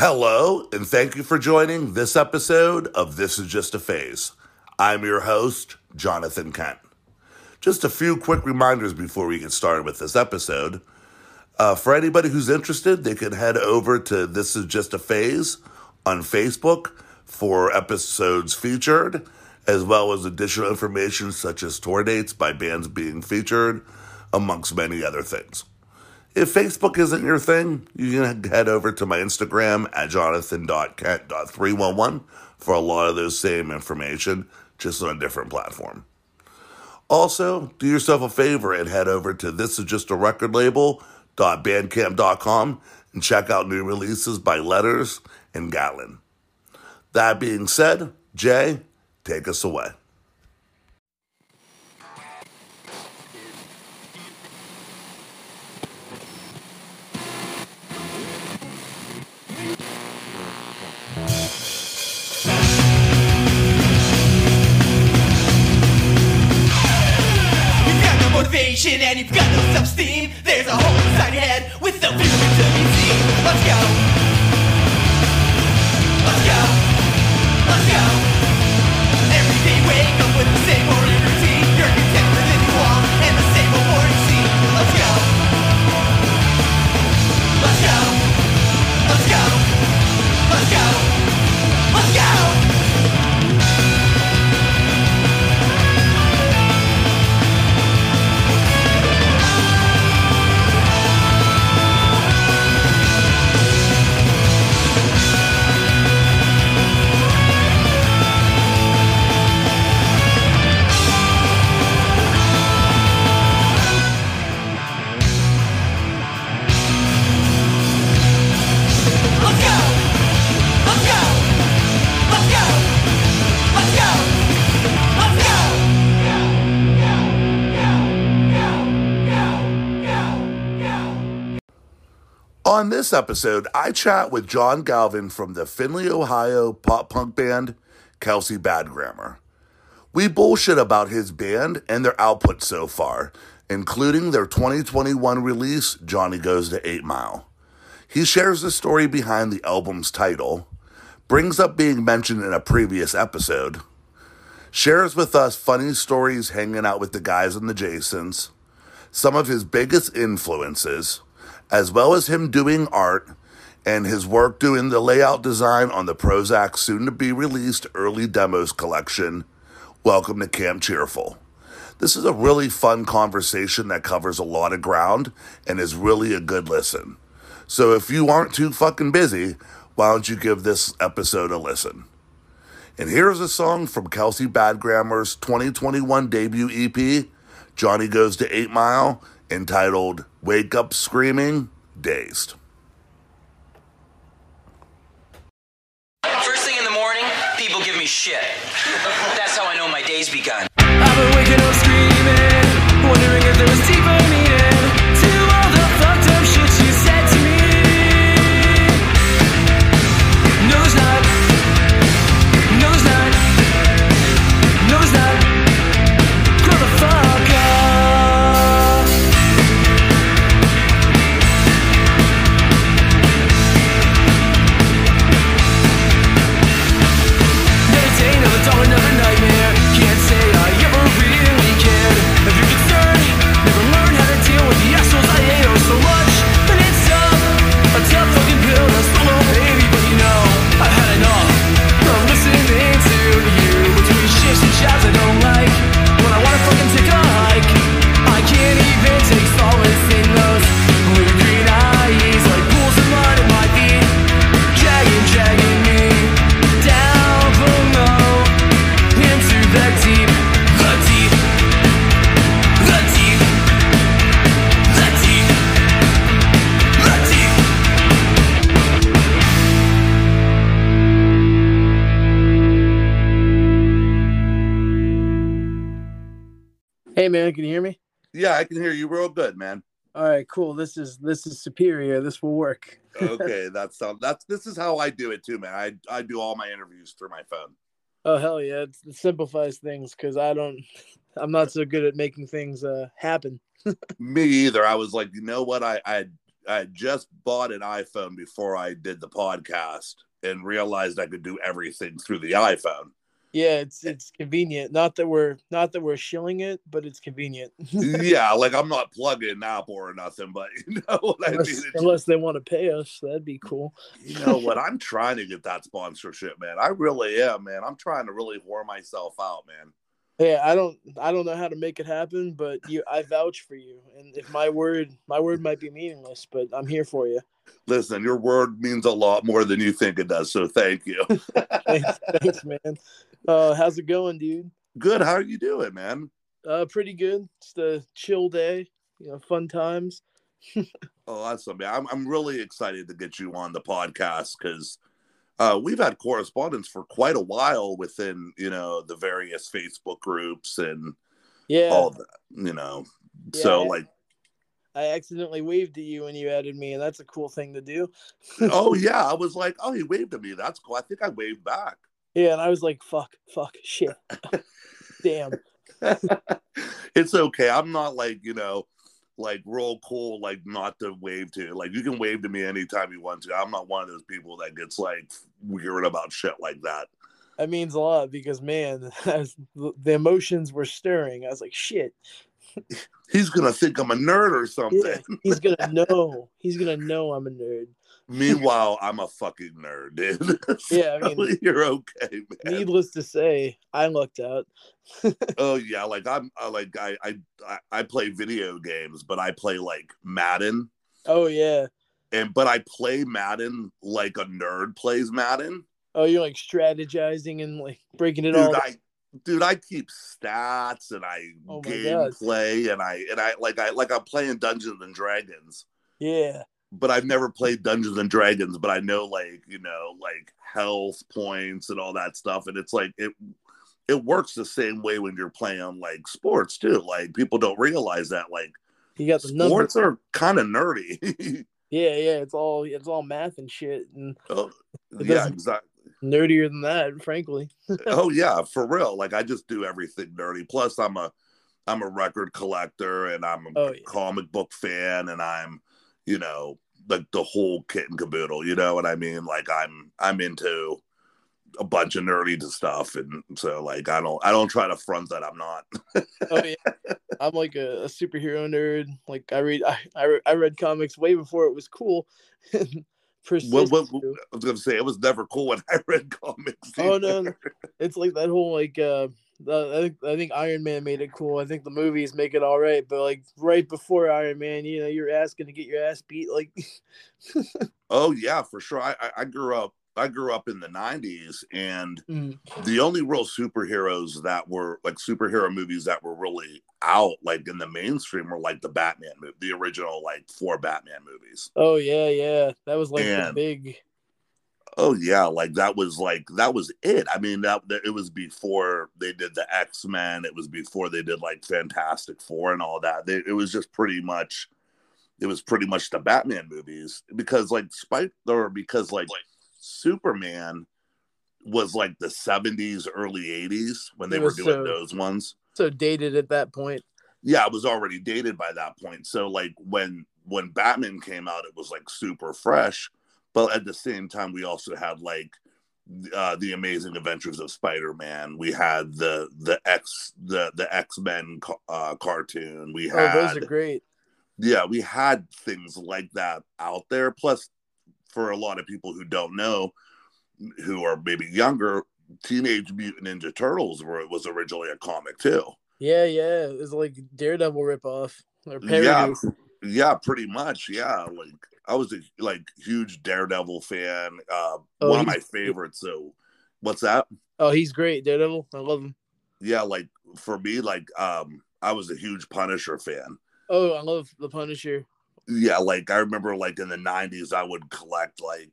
Hello, and thank you for joining this episode of This Is Just a Phase. I'm your host, Jonathan Kent. Just a few quick reminders before we get started with this episode. Uh, for anybody who's interested, they can head over to This Is Just a Phase on Facebook for episodes featured, as well as additional information such as tour dates by bands being featured, amongst many other things. If Facebook isn't your thing, you can head over to my Instagram at jonathan.kent.311 for a lot of those same information, just on a different platform. Also, do yourself a favor and head over to this is just a record label.bandcamp.com and check out new releases by Letters and Gatlin. That being said, Jay, take us away. No and you've got no self-esteem. There's a hole inside your head with no feeling to be seen. Let's go. Let's go. Let's go. Every day wake up with the same On this episode, I chat with John Galvin from the Findlay, Ohio pop punk band Kelsey Badgrammer. We bullshit about his band and their output so far, including their 2021 release, Johnny Goes to 8 Mile. He shares the story behind the album's title, brings up being mentioned in a previous episode, shares with us funny stories hanging out with the guys in the Jasons, some of his biggest influences, as well as him doing art and his work doing the layout design on the Prozac soon to be released early demos collection. Welcome to Camp Cheerful. This is a really fun conversation that covers a lot of ground and is really a good listen. So if you aren't too fucking busy, why don't you give this episode a listen? And here's a song from Kelsey Badgrammer's 2021 debut EP, Johnny Goes to 8 Mile, entitled Wake Up Screaming, Dazed. First thing in the morning, people give me shit. That's how I know my day's begun. Hey man, can you hear me? Yeah, I can hear you real good, man. All right, cool. This is this is superior. This will work. Okay, that's that's this is how I do it too, man. I I do all my interviews through my phone. Oh hell yeah! It's, it simplifies things because I don't. I'm not so good at making things uh happen. Me either. I was like, you know what? I I I just bought an iPhone before I did the podcast and realized I could do everything through the iPhone. Yeah, it's eh it's convenient. Not that we're not that we're shilling it, but it's convenient. yeah, like I'm not plugging Apple or nothing, but you know what I mean. unless, unless they want to pay us, that'd be cool. you know what? I'm trying to get that sponsorship, man. I really am, man. I'm trying to really whore myself out, man. Yeah, I don't I don't know how to make it happen, but you I vouch for you. And if my word my word might be meaningless, but I'm here for you. Listen, your word means a lot more than you think it does, so thank you. Thanks, thanks man. Uh how's it going, dude? Good. How are you doing, man? Uh pretty good. It's a chill day, you know, fun times. Oh, awesome! Yeah, I'm I'm really excited to get you on the podcast because uh, we've had correspondence for quite a while within you know the various Facebook groups and Yeah. all that. You know, so Yeah. like, I accidentally waved at you when you added me, and that's a cool thing to do. oh yeah, I was like, oh, he waved at me. That's cool. I think I waved back. Yeah, and I was like, fuck, fuck, shit. Damn. it's okay. I'm not like, you know, like real cool, like not to wave to. Like you can wave to me anytime you want to. I'm not one of those people that gets like weird about shit like that. That means a lot because man, as the emotions were stirring. I was like, shit. He's gonna think I'm a nerd or something. Yeah, he's gonna know. He's gonna know I'm a nerd. Meanwhile, I'm a fucking nerd, dude. Yeah, I mean- you're okay, man. Needless to say, I lucked out. Oh yeah, like I'm uh, I, like I, I I play video games, but I play like Madden, Oh yeah. and but I play Madden like a nerd plays Madden. Oh, you're like strategizing and like breaking it dude, all. I dude, I keep stats and I Oh gameplay and I and I like I like I'm playing Dungeons and Dragons, yeah. But I've never played Dungeons and Dragons, but I know like you know like health points and all that stuff, and it's like it it works the same way when you're playing like sports too. Like people don't realize that like You got the numbers. sports are kind of nerdy. Yeah, yeah. It's all it's all math and shit, and oh, yeah, exactly. nerdier than that, frankly. oh yeah, for real. Like I just do everything nerdy. Plus, I'm a I'm a record collector and I'm a Oh, yeah. comic book fan and I'm you know like the whole kit and caboodle. You know what I mean? Like I'm I'm into a bunch of nerdy stuff and so like I don't I don't try to front that I'm not. Oh yeah, I'm like a, a superhero nerd. Like I read, I, I re- I read comics way before it was cool. Persist What, what. I was gonna say it was never cool when I read comics. Oh, either. no, no. It's like that whole like uh, the, I think I think Iron Man made it cool. I think the movies make it all right, but like right before Iron Man, you know, you're asking to get your ass beat. Like, Oh yeah, for sure. I, I grew up I grew up in the '90s, and mm, the only real superheroes that were like superhero movies that were really out like in the mainstream were like the Batman movie, the original like four Batman movies. oh yeah, yeah, that was like the big. Oh yeah, like that was like that was it. I mean that, it was before they did the X Men. It was before they did like Fantastic Four and all that. They, it was just pretty much, it was pretty much the Batman movies because like Spike or because like Superman was like the 70s, early 80s when they were doing so- those ones. So dated at that point. Yeah, it was already dated by that point. So like when when Batman came out, it was like super fresh. But at the same time, we also had like uh, the Amazing Adventures of Spider-Man. We had the the X the the X Men uh, cartoon. We Oh, had those are great. yeah, we had things like that out there. Plus, for a lot of people who don't know, who are maybe younger, Teenage Mutant Ninja Turtles were was originally a comic too. Yeah, yeah. It was like Daredevil ripoff or parody. Yeah, yeah, pretty much. Yeah, like I was a like huge Daredevil fan. Uh, Oh, one of my favorites. So, what's that? Oh, he's great, Daredevil. I love him. Yeah, like for me, like um, I was a huge Punisher fan. Oh, I love the Punisher. yeah like i remember like in the 90s i would collect like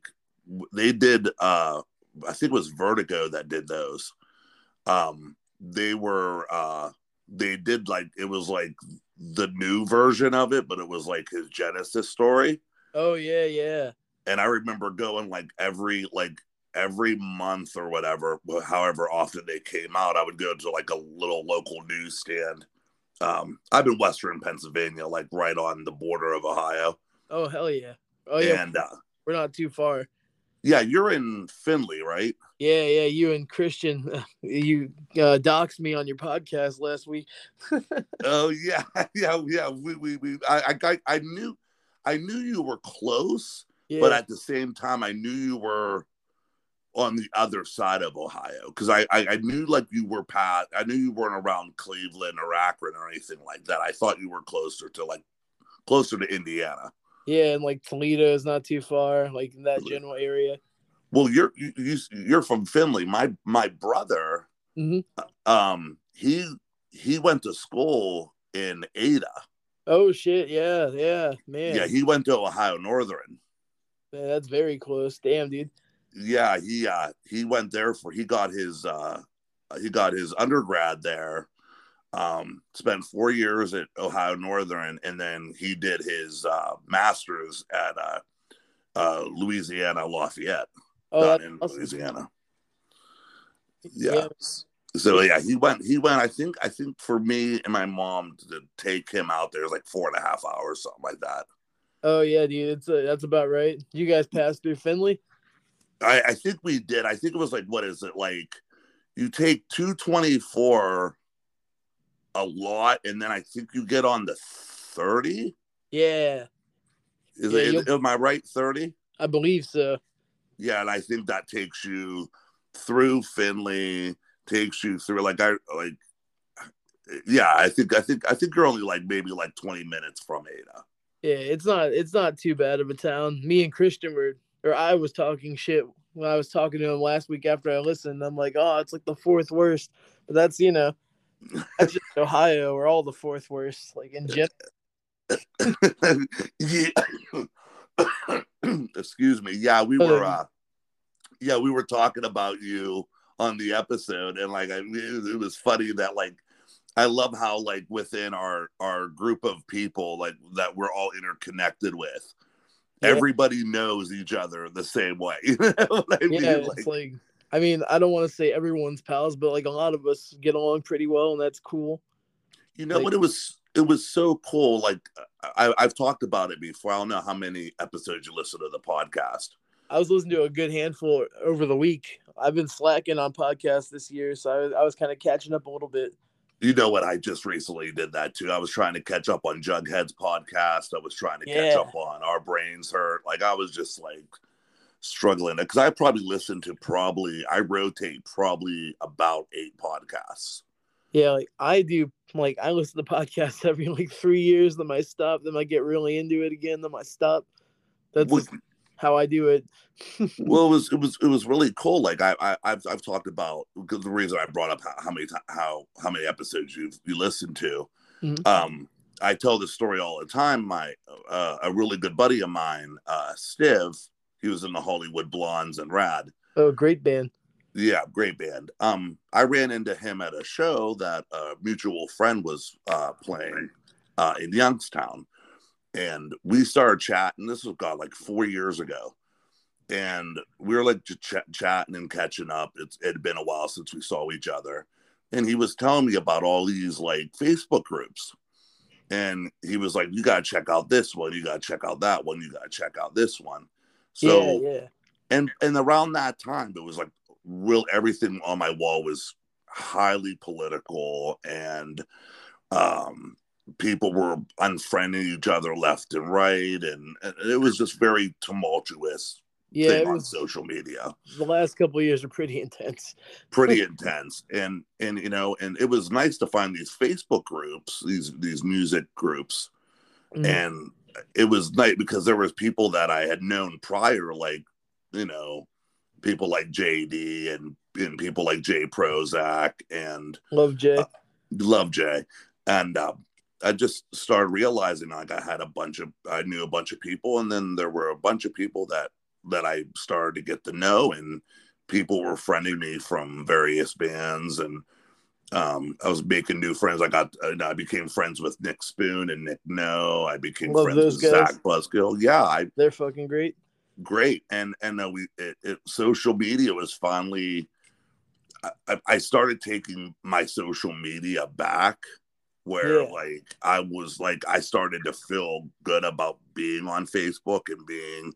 they did uh i think it was vertigo that did those um they were uh they did like it was like the new version of it but it was like his genesis story Oh yeah, yeah. and i remember going like every like every month or whatever however often they came out i would go to like a little local newsstand um i'm in western pennsylvania like right on the border of ohio Oh hell yeah. Oh yeah. and uh, We're not too far. yeah, you're in Findlay, right? Yeah, yeah. You and Christian, you uh, doxed me on your podcast last week. Oh yeah, yeah, yeah. We we, we I, I I knew I knew you were close, Yeah. but at the same time, I knew you were on the other side of Ohio because I, I I knew like you were past. I knew you weren't around Cleveland or Akron or anything like that. I thought you were closer to like closer to Indiana. yeah, and like Toledo is not too far, like in that general area. Well, you're you, you you're from Findlay. My my brother, Mhm. um, he he went to school in Ada. Oh shit, yeah, yeah, man. Yeah, he went to Ohio Northern. Man, that's very close. Damn, dude. Yeah, he uh he went there for he got his uh he got his undergrad there. Um, spent four years at Ohio Northern, and then he did his uh, master's at uh, uh, Louisiana Lafayette Oh, in awesome. Louisiana. Yeah. Yeah. So yeah, he went. He went. I think. I think for me and my mom to take him out there was like four and a half hours, something like that. Oh yeah, dude. It's uh, that's about right. You guys passed through Findlay. I, I think we did. I think it was like what is it like? You take two twenty four a lot, and then I think you get on the thirty. Yeah, Is Yeah, it? Am I right? Thirty? I believe so. Yeah, and I think that takes you through Findlay, takes you through like I like. Yeah, I think I think I think you're only like maybe like twenty minutes from Ada. Yeah, it's not it's not too bad of a town. Me and Christian were, or I was talking shit when I was talking to him last week after I listened. I'm like, oh, it's like the fourth worst, but that's you know, that's just Ohio. We're all the fourth worst, like in general. yeah. Excuse me. Yeah, we were. Uh, yeah, we were talking about you on the episode, and like, I, it, it was funny that like, I love how like within our our group of people like that we're all interconnected with. Yeah. Everybody knows each other the same way. You know what I mean? Yeah, Like, like I mean, I don't want to say everyone's pals, but like a lot of us get along pretty well, and that's cool. You know Like- what? It was it was so cool. Like I, I've talked about it before. I don't know how many episodes you listen to the podcast. I was listening to a good handful over the week. I've been slacking on podcasts this year, so I was, I was kind of catching up a little bit. You know what? I just recently did that too. I was trying to catch up on Jughead's podcast. I was trying to catch up on Our Brains Hurt. Like I was just like struggling because I probably listened to probably I rotate probably about eight podcasts. Yeah, like I do. Like I listen to podcasts every like three years. Then I stop. Then I get really into it again. Then I stop. That's Well, just how I do it. well, it was it was it was really cool. Like I, I I've I've talked about because the reason I brought up how, how many how how many episodes you you listened to. Mhm. Um, I tell this story all the time. My uh, a really good buddy of mine, uh, Stiv, he was in the Hollywood Blondes and Rad. Oh, great band. Yeah, great band. Um, I ran into him at a show that a mutual friend was uh, playing uh, in Youngstown, and we started chatting. This was God like four years ago, and we were like ch- chatting and catching up. It's it had been a while since we saw each other, and he was telling me about all these like Facebook groups, and he was like, "You gotta check out this one. You gotta check out that one. You gotta check out this one." So yeah, yeah. and and around that time it was like real everything on my wall was highly political and um people were unfriending each other left and right and, and it was just very tumultuous Yeah, it on social media the last couple of years are pretty intense. pretty intense and and you know and it was nice to find these facebook groups these these music groups Mhm. and it was nice because there was people that I had known prior, like you know, people like JD and and people like Jay Prozac and Love Jay. uh, Love Jay, and uh, I just started realizing like I had a bunch of I knew a bunch of people, and then there were a bunch of people that that I started to get to know, and people were friending me from various bands and um, I was making new friends. I got, uh, I became friends with Nick Spoon and Nick No. I became Love friends those with guys. Zach Buskill. Yeah, I They're fucking great. great. And and uh, we, it, it, social media was finally. I- I started taking my social media back where Yeah. like I was like I started to feel good about being on Facebook and being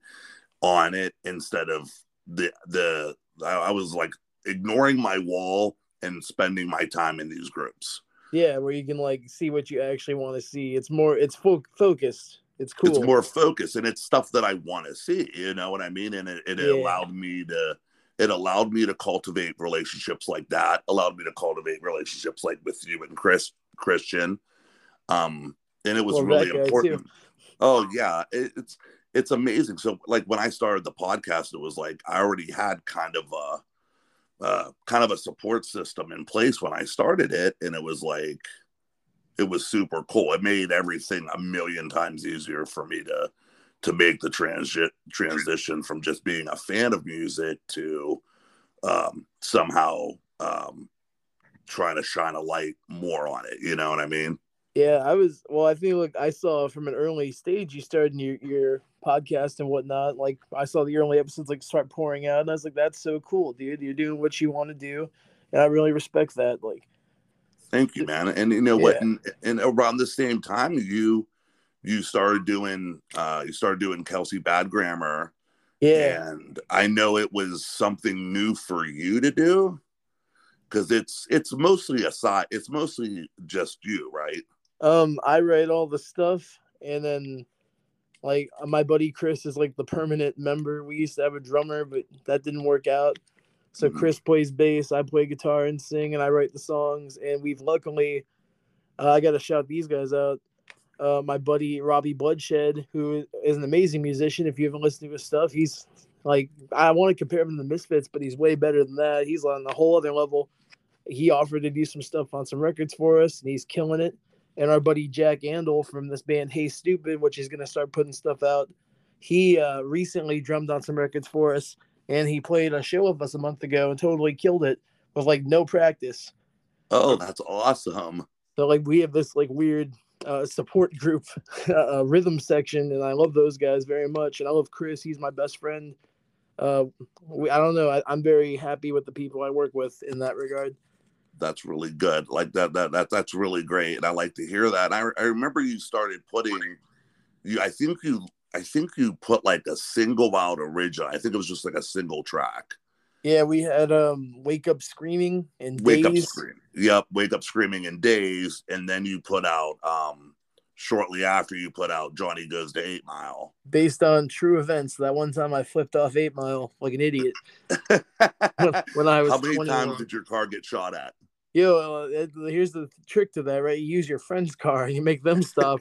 on it instead of the the I, I was like ignoring my wall and spending my time in these groups. Yeah, where you can like see what you actually want to see. It's more it's fo- focused. It's cool. It's more focused and it's stuff that I want to see. You know what I mean? And it, it Yeah. allowed me to it allowed me to cultivate relationships like that. Allowed me to cultivate relationships like with you and Chris Christian. Um, and it was Well, really guy, too. important. Oh yeah, it, it's it's amazing. So like when I started the podcast, it was like I already had kind of a uh, kind of a support system in place when I started it, and it was like it was super cool. It made everything a million times easier for me to to make the transi- transition from just being a fan of music to um, somehow um, trying to shine a light more on it. You know what I mean? Yeah, I was. Well, I think like I saw from an early stage you started your your podcast and whatnot. Like I saw the early episodes like start pouring out, and I was like, "That's so cool, dude! You're doing what you want to do," and I really respect that. Like, Thank you, man. And you know what? And, and around the same time, you you started doing uh, you started doing Kelsey Badgrammer, yeah, and I know it was something new for you to do because it's it's mostly a side. It's mostly just you, right? um, I write all the stuff, and then like my buddy Chris is like the permanent member. We used to have a drummer, but that didn't work out. So Mhm. Chris plays bass, I play guitar and sing, and I write the songs. And we've luckily, uh, I got to shout these guys out. Uh, my buddy Robbie Bloodshed, who is an amazing musician. If you haven't listened to his stuff, he's like I want to compare him to the Misfits, but he's way better than that. He's on a whole other level. He offered to do some stuff on some records for us, and he's killing it. And our buddy Jack Andel from this band Hey Stupid, which is going to start putting stuff out. He uh, recently drummed on some records for us, and he played a show with us a month ago and totally killed it with like no practice. Oh, that's awesome. So like we have this like weird uh, support group, uh, rhythm section, and I love those guys very much. And I love Chris; he's my best friend. Uh, we, I don't know. I, I'm very happy with the people I work with in that regard. That's really good. Like that that that that's really great, and I like to hear that. I I remember you started putting you. I think you. I think you put like a single out original. I think it was just like a single track. Yeah, we had um, "Wake Up Screaming" and Wake up screaming. Yep, wake up screaming in days, and then you put out um shortly after you put out Johnny Goes to Eight Mile. based on true events. That one time I flipped off Eight Mile like an idiot when, when I was How many 21. times did your car get shot at? Yo, uh, here's the trick to that, right? You use your friend's car you make them stop.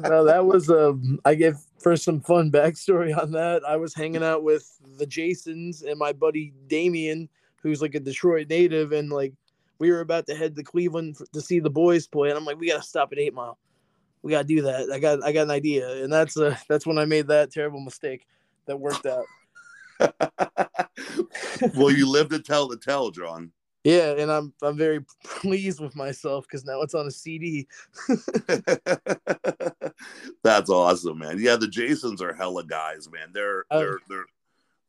no, that was um. I give for some fun backstory on that. I was hanging out with the Jasons and my buddy Damien, who's like a Detroit native, and like we were about to head to Cleveland to see the boys play, and I'm like, we gotta stop at Eight Mile. We gotta do that. I got I got an idea, and that's uh that's when I made that terrible mistake that worked out. well, you live to tell the tale, John. Yeah, and I'm I'm very pleased with myself because now it's on a CD. That's awesome, man. Yeah, the Jasons are hella guys, man. They're Oh. they're they're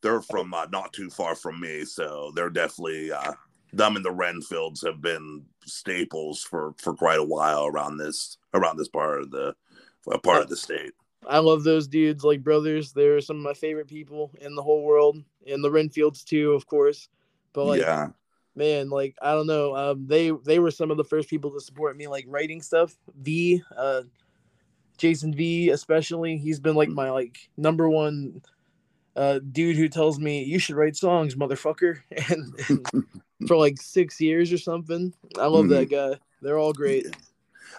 they're from uh, not too far from me, so they're definitely uh, them and the Renfields have been staples for for quite a while around this around this part of the uh, part of the state. I love those dudes like brothers. They're some of my favorite people in the whole world, and the Renfields too, of course. But like, yeah, man, like I don't know. Um, they they were some of the first people to support me, like writing stuff. V, uh, Jason V, especially. He's been like my like number one uh dude who tells me you should write songs, motherfucker. And, and for like six years or something. I love that guy. They're all great.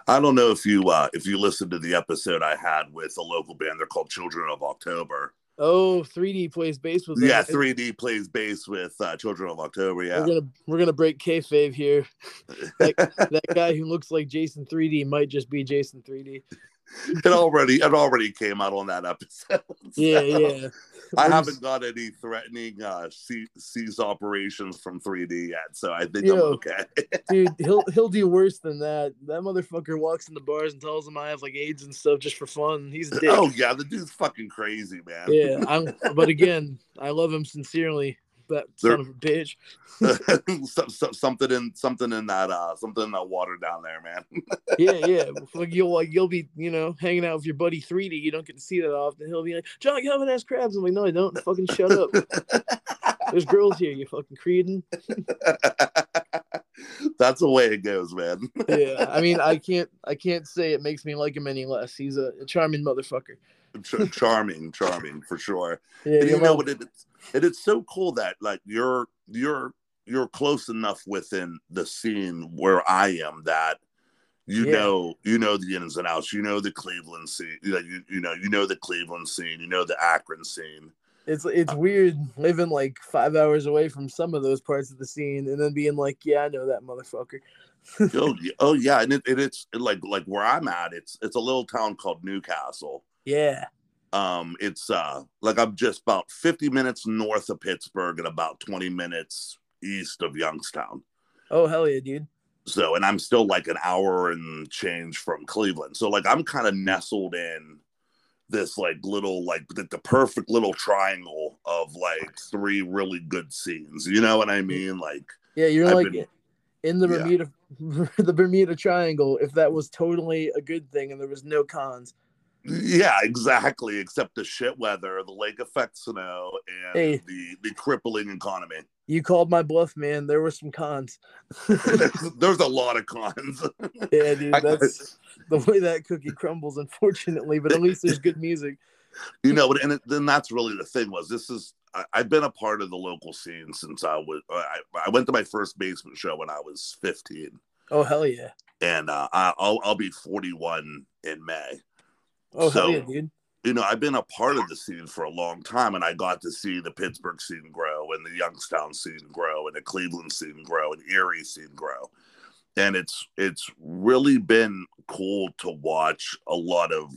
I don't know if you uh, if you listened to the episode I had with a local band. They're called Children of October. Oh, 3D plays bass with. Yeah, 3D plays bass with uh, Children of October. Yeah, We're gonna we're gonna break kayfabe here. Like that guy who looks like Jason 3D might just be Jason 3D. It already it already came out on that episode. Yeah, so yeah. I We're haven't got any threatening uh ce- cease operations from 3D yet, so I think I'm okay. Dude, he'll he'll do worse than that. That motherfucker walks in the bars and tells them I have like AIDS and stuff just for fun. He's a dick. oh yeah, the dude's fucking crazy, man. Yeah, I'm, but again, I love him sincerely. That There- son of a bitch. Some- some- something in something in that uh something in that water down there, man. Yeah, yeah. Like you'll like you'll be, you know, hanging out with your buddy 3D. You don't get to see that often. He'll be like, John Galvin ass crabs. I'm like, no, I don't. Fucking shut up. There's girls here, you fucking cretin. That's the way it goes, man. Yeah. I mean, I can't I can't say it makes me like him any less. He's a, a charming motherfucker. Ch- charming, charming for sure. Yeah, and you you know what? It, it's it is so cool that like you're you're you're close enough within the scene where I am that you Yeah. know you know the ins and outs. You know the Cleveland scene. You know, you, you know you know the Cleveland scene. You know the Akron scene. it's it's uh, weird living like five hours away from some of those parts of the scene and then being like, yeah, I know that motherfucker. oh, yeah, oh yeah, and it, it, it's like like where I'm at. It's it's a little town called Newcastle. Yeah. Um, it's uh like I'm just about 50 minutes north of Pittsburgh and about 20 minutes east of Youngstown. Oh hell yeah, dude. So, and I'm still like an hour and change from Cleveland. So, like, I'm kind of nestled in this like little, like the, the perfect little triangle of like three really good scenes. You know what I mean? Like, Yeah, you're I've like been- in the yeah. Bermuda the Bermuda Triangle, if that was totally a good thing and there was no cons. Yeah, exactly. Except the shit weather, the lake effect snow, and Hey. the the crippling economy. You called my bluff, man. There were some cons. There's a lot of cons. Yeah, dude. That's the way that cookie crumbles, unfortunately. But at least there's good music. you know and it, then that's really the thing was this is I, i've been a part of the local scene since i was I, I went to my first basement show when i was 15 Oh hell yeah. and uh, I- I'll, I'll be 41 in may Oh So- yeah, dude. you know i've been a part of the scene for a long time and i got to see the pittsburgh scene grow and the youngstown scene grow and the cleveland scene grow and erie scene grow and it's it's really been cool to watch a lot of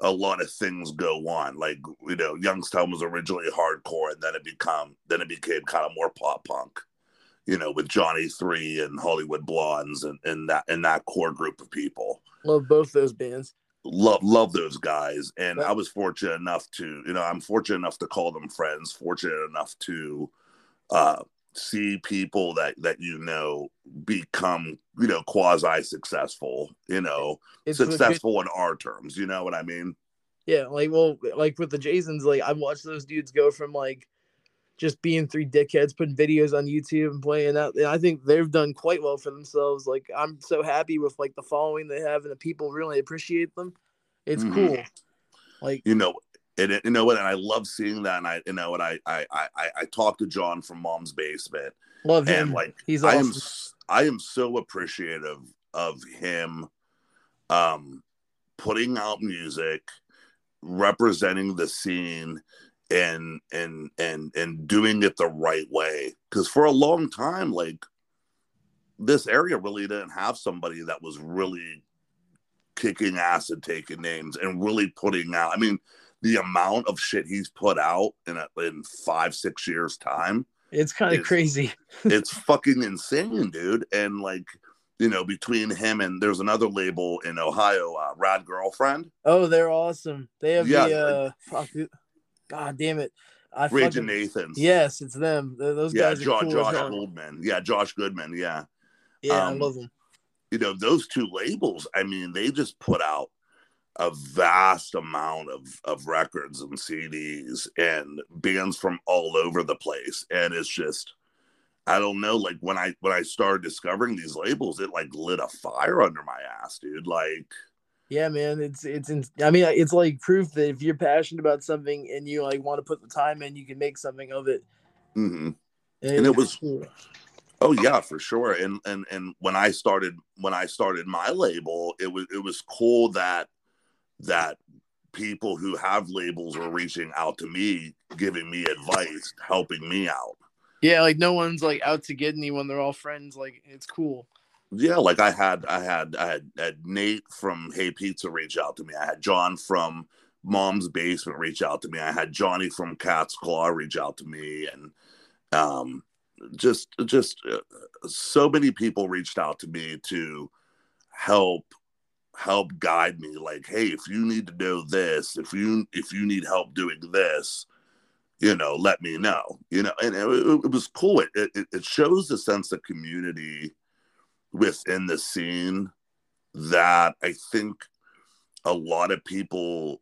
a lot of things go on. Like you know, Youngstown was originally hardcore, and then it become then it became kind of more pop punk. You know, with Johnny Three and Hollywood Blondes and, and that and that core group of people. Love both those bands. Love love those guys, and Yeah. I was fortunate enough to you know I'm fortunate enough to call them friends. Fortunate enough to uh, see people that that you know become you know quasi successful. You know, It's successful in our terms. You know what I mean? Yeah, like well, like with the Jasons, like I've watched those dudes go from like just being three dickheads, putting videos on YouTube and playing out. And I think they've done quite well for themselves. Like I'm so happy with like the following they have and the people really appreciate them. It's Mhm. cool. Like you know and you know what and i love seeing that and i you know and i i i, I- talked to john from mom's basement love him. and like He's i am awesome. i am so appreciative of him um putting out music representing the scene and and and and doing it the right way because for a long time like this area really didn't have somebody that was really kicking ass and taking names and really putting out i mean the amount of shit he's put out in a, in five six years time It's kind of crazy. it's fucking insane dude and like you know between him and there's another label in ohio uh, rad girlfriend Oh, they're awesome. They have Yeah, the uh God damn it. I raging fucking, nathans Yes, it's them. Th- Those yeah guys are josh, cool josh goldman yeah josh goodman yeah Yeah, um, I love them. you know those two labels i mean they just put out a vast amount of of records and cds and bands from all over the place and it's just i don't know like when i when i started discovering these labels it like lit a fire under my ass dude like Yeah, man, it's it's. In, I mean, it's like proof that if you're passionate about something and you like want to put the time in, you can make something of it. mhm. And it was- oh yeah for sure and and and when i started when i started my label it was it was cool that that people who have labels were reaching out to me giving me advice helping me out yeah, like no one's like out to get anyone. They're all friends. Like it's cool. Yeah like i had i had i had, had nate from hey pizza reach out to me i had john from mom's basement reach out to me i had johnny from cat's claw reach out to me and um just just uh, so many people reached out to me to help help guide me like hey if you need to know this if you if you need help doing this you know, let me know. You know, and it, it was cool. It, it it shows a sense of community within the scene that I think a lot of people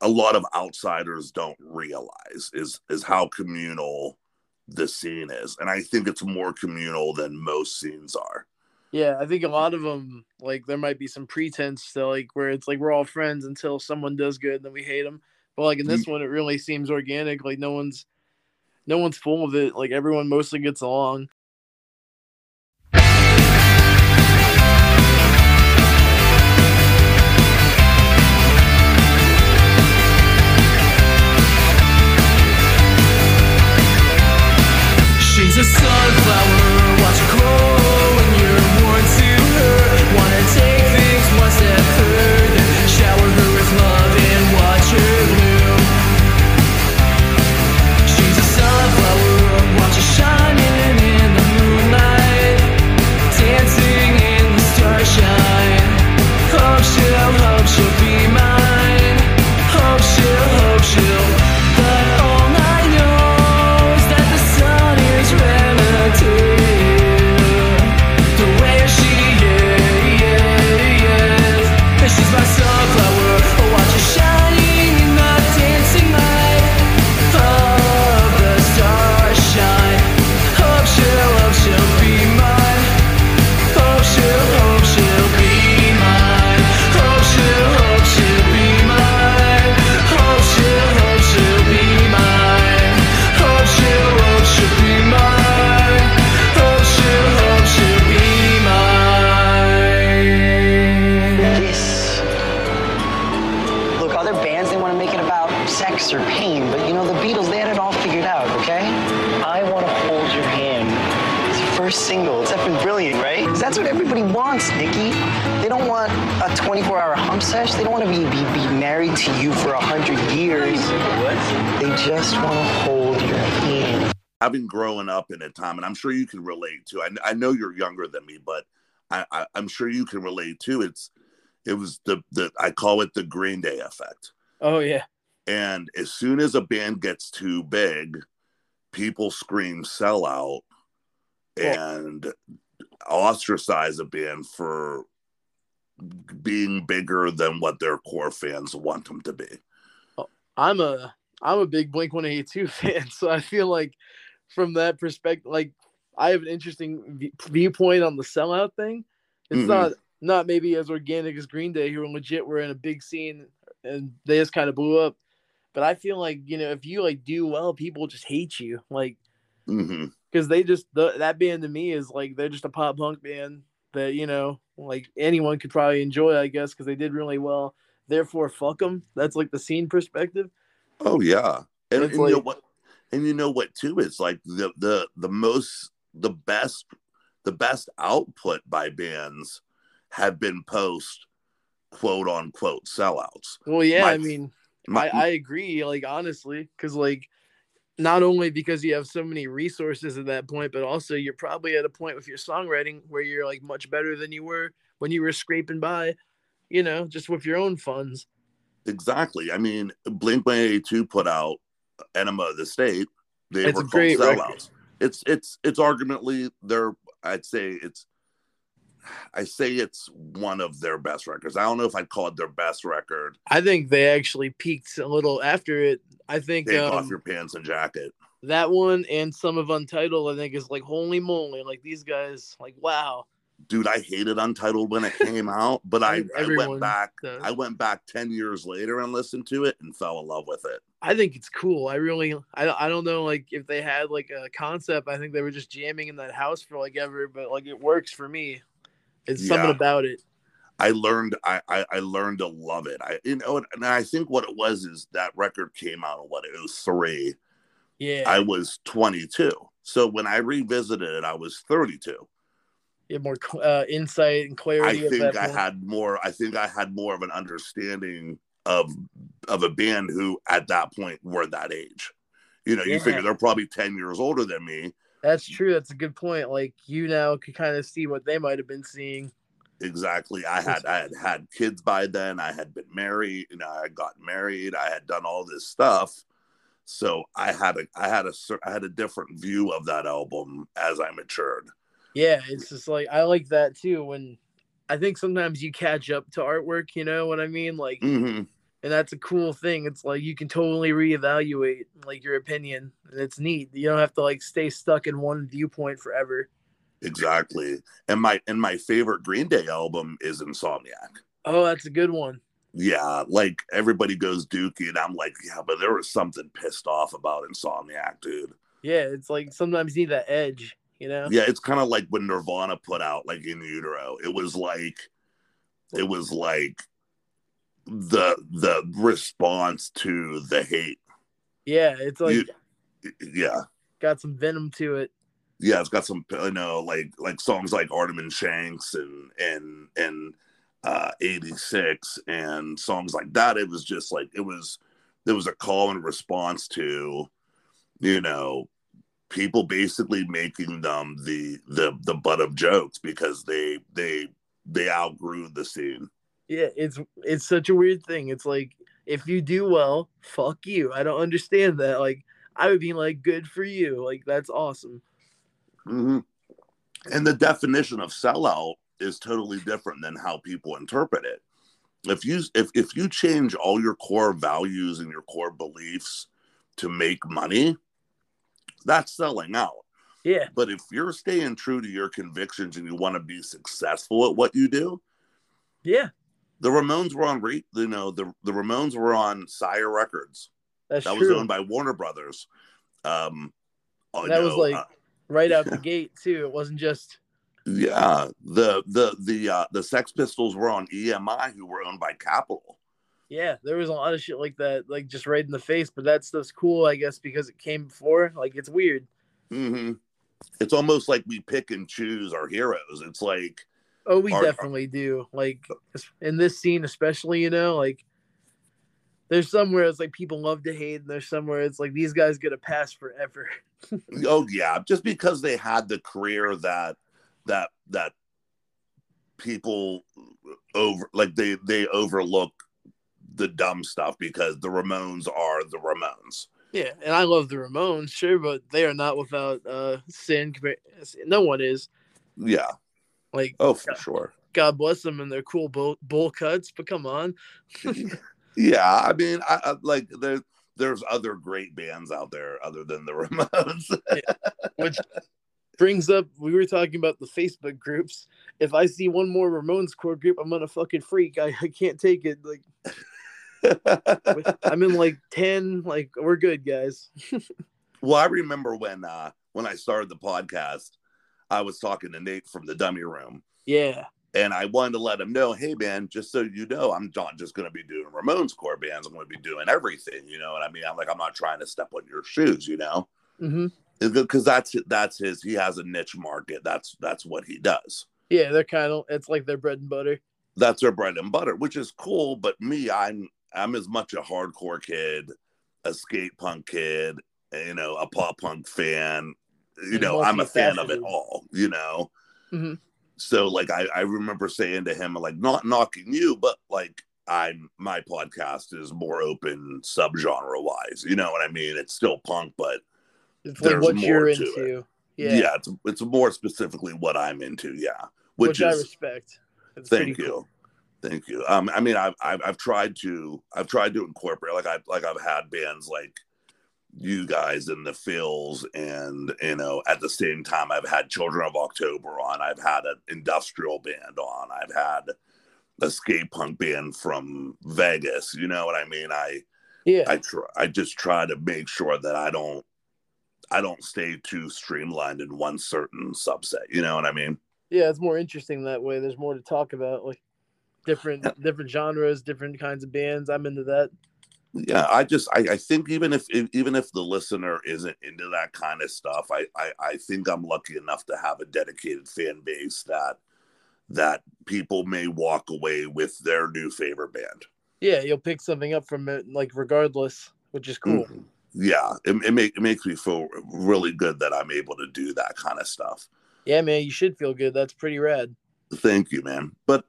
a lot of outsiders don't realize is is how communal the scene is and i think it's more communal than most scenes are Yeah, I think a lot of them like there might be some pretense to like where it's like we're all friends until someone does good and then we hate them. But like in this mm. one, it really seems organic. Like no one's no one's full of it. Like everyone mostly gets along. It's the first single. It's effing brilliant, right? 'Cause that's what everybody wants, Nikki. They don't want a 24 hour hump sesh. They don't want to be, be, be married to you for a 100 years. What? They just want to hold your hand. having grown up in a time, and I'm sure you can relate to. I, I know you're younger than me, but I, I, I'm sure you can relate to. It's it was the the I call it the Green Day effect. Oh yeah. And as soon as a band gets too big, people scream sellout and ostracize a band for being bigger than what their core fans want them to be. I'm a I'm a big Blink 182 fan, so I feel like from that perspective, like I have an interesting v- viewpoint on the sellout thing. It's Mhm. not not maybe as organic as Green Day, who legit were in a big scene and they just kind of blew up. But I feel like you know if you like do well, people just hate you, like hmm because they just the, that band to me is like they're just a pop punk band that you know like anyone could probably enjoy, I guess, because they did really well. Therefore, fuck them. That's like the scene perspective. Oh yeah, and, It's and you know what? And you know what too? It's like the the the most the best the best output by bands have been post quote unquote sellouts. Well, yeah, My- I mean, My- I, I agree, like honestly, because like not only because you have so many resources at that point, but also you're probably at a point with your songwriting where you're like much better than you were when you were scraping by, you know, just with your own funds. exactly. I mean, Blink One Eighty Two put out Enema of the State. They It's were called great sellouts. record. It's it's it's arguably their. I'd say it's. I say it's one of their best records. I don't know if I'd call it their best record. I think they actually peaked a little after it. I think Take um, off your pants and jacket. that one and some of Untitled, I think, is like holy moly, like these guys, like wow. dude i hated untitled when it came out but i, think I went back does. i went back 10 years later and listened to it and fell in love with it I think it's cool. I really, I, I don't know, like if they had like a concept. I think they were just jamming in that house for like ever, but like it works for me. It's something about it. i learned I, I i learned to love it. I you know and i think what it was is that record came out in what it was three. Yeah, i was 22 so when i revisited it i was 32 you have more uh, insight and clarity. I think i point. had more i think i had more of an understanding of of a band who at that point were that age. You know you figure they're probably 10 years older than me That's true. That's a good point. Like you now could kind of see what they might have been seeing. exactly i had i had had kids by then i had been married you know i had gotten married i had done all this stuff So I had a I had a I had a different view of that album as I matured. Yeah, it's just like I like that too. When I think sometimes you catch up to artwork, you know what I mean? Like, hmm and that's a cool thing. It's like you can totally reevaluate like your opinion, and it's neat. You don't have to like stay stuck in one viewpoint forever. Exactly. And my and my favorite Green Day album is Insomniac. Oh, that's a good one. Yeah, like everybody goes Dookie, and I'm like, yeah, but there was something pissed off about Insomniac, dude. Yeah, it's like sometimes you need that edge, you know? Yeah, it's kind of like when Nirvana put out like In Utero. It was like, it was like the the response to the hate. Yeah, it's like You- Yeah, got some venom to it. yeah, it's got some you know like like songs like Armatage Shanks and and and uh 86 and songs like that. It was just like it was there was a call and response to you know people basically making them the the the butt of jokes because they they they outgrew the scene. Yeah, it's it's such a weird thing. It's like if you do well, fuck you. I don't understand that. Like I would be like, good for you. Like that's awesome. Mhm. And the definition of sellout is totally different than how people interpret it. If you if if you change all your core values and your core beliefs to make money, that's selling out. Yeah, But if you're staying true to your convictions and you want to be successful at what you do, yeah, the Ramones were on re, you know the the Ramones were on Sire Records. that's That was owned by Warner Brothers. Um, oh, that was like uh, right out the gate too. It wasn't just Yeah, the the the uh, the Sex Pistols were on EMI, who were owned by Capitol. yeah. There was a lot of shit like that, like just right in the face. But that stuff's cool, I guess, because it came before. Like it's weird. hmm It's almost like we pick and choose our heroes. It's like, Oh, we Are- definitely do. Like in this scene, especially, you know, like there's somewhere it's like people love to hate, and there's somewhere it's like these guys get a pass forever. oh yeah, just because they had the career that that that people over like they they overlook the dumb stuff because the Ramones are the Ramones. Yeah, and I love the Ramones, sure, but they are not without uh sin. No one is. Yeah. Like, Oh, for sure. God bless them and their cool bull, bull cuts, but come on. Yeah, I mean, I, I like there. There's other great bands out there other than the Ramones. Which brings up, we were talking about the Facebook groups. If I see one more Ramones core group, I'm gonna fucking freak. I, I can't take it. Like, I'm in like 10. Like, we're good, guys. well, I remember when uh when I started the podcast, I was talking to Nate from the Dummy Room, Yeah. and I wanted to let him know, hey man, just so you know, I'm not just going to be doing Ramones core bands. I'm going to be doing everything. You know what I mean? I'm like, I'm not trying to step on your shoes. You know, hmm because that's that's his. He has a niche market. That's that's what he does. Yeah, they're kind of, it's like their bread and butter. That's their bread and butter, which is cool. But me, I'm I'm as much a hardcore kid, a skate punk kid, you know, a pop punk fan. You know, I'm a fan of it all. You know. Mhm. So like I, I remember saying to him, like, not knocking you, but like I'm my podcast is more open subgenre wise. You know what I mean? It's still punk, but It's like There's what more you're to it. yeah, Yeah. it's it's more specifically what I'm into, yeah. Which, Which, I respect. It's thank you. cool. Thank you. Um, I mean, I've, I've I've tried to I've tried to incorporate like I like I've had bands like you guys and the Phils, and you know, at the same time, I've had Children of October on. I've had an industrial band on. I've had a skate punk band from Vegas. You know what I mean? I Yeah. I try I just try to make sure that I don't I don't stay too streamlined in one certain subset. You know what I mean? yeah, it's more interesting that way. There's more to talk about, like different different genres, different kinds of bands. I'm into that. Yeah i just I, I think even if even if the listener isn't into that kind of stuff I, I i think i'm lucky enough to have a dedicated fan base that that people may walk away with their new favorite band Yeah, you'll pick something up from it, like regardless, which is cool. Mhm. yeah it, it, make, it makes me feel really good that i'm able to do that kind of stuff Yeah, man, you should feel good. That's pretty rad. thank you man but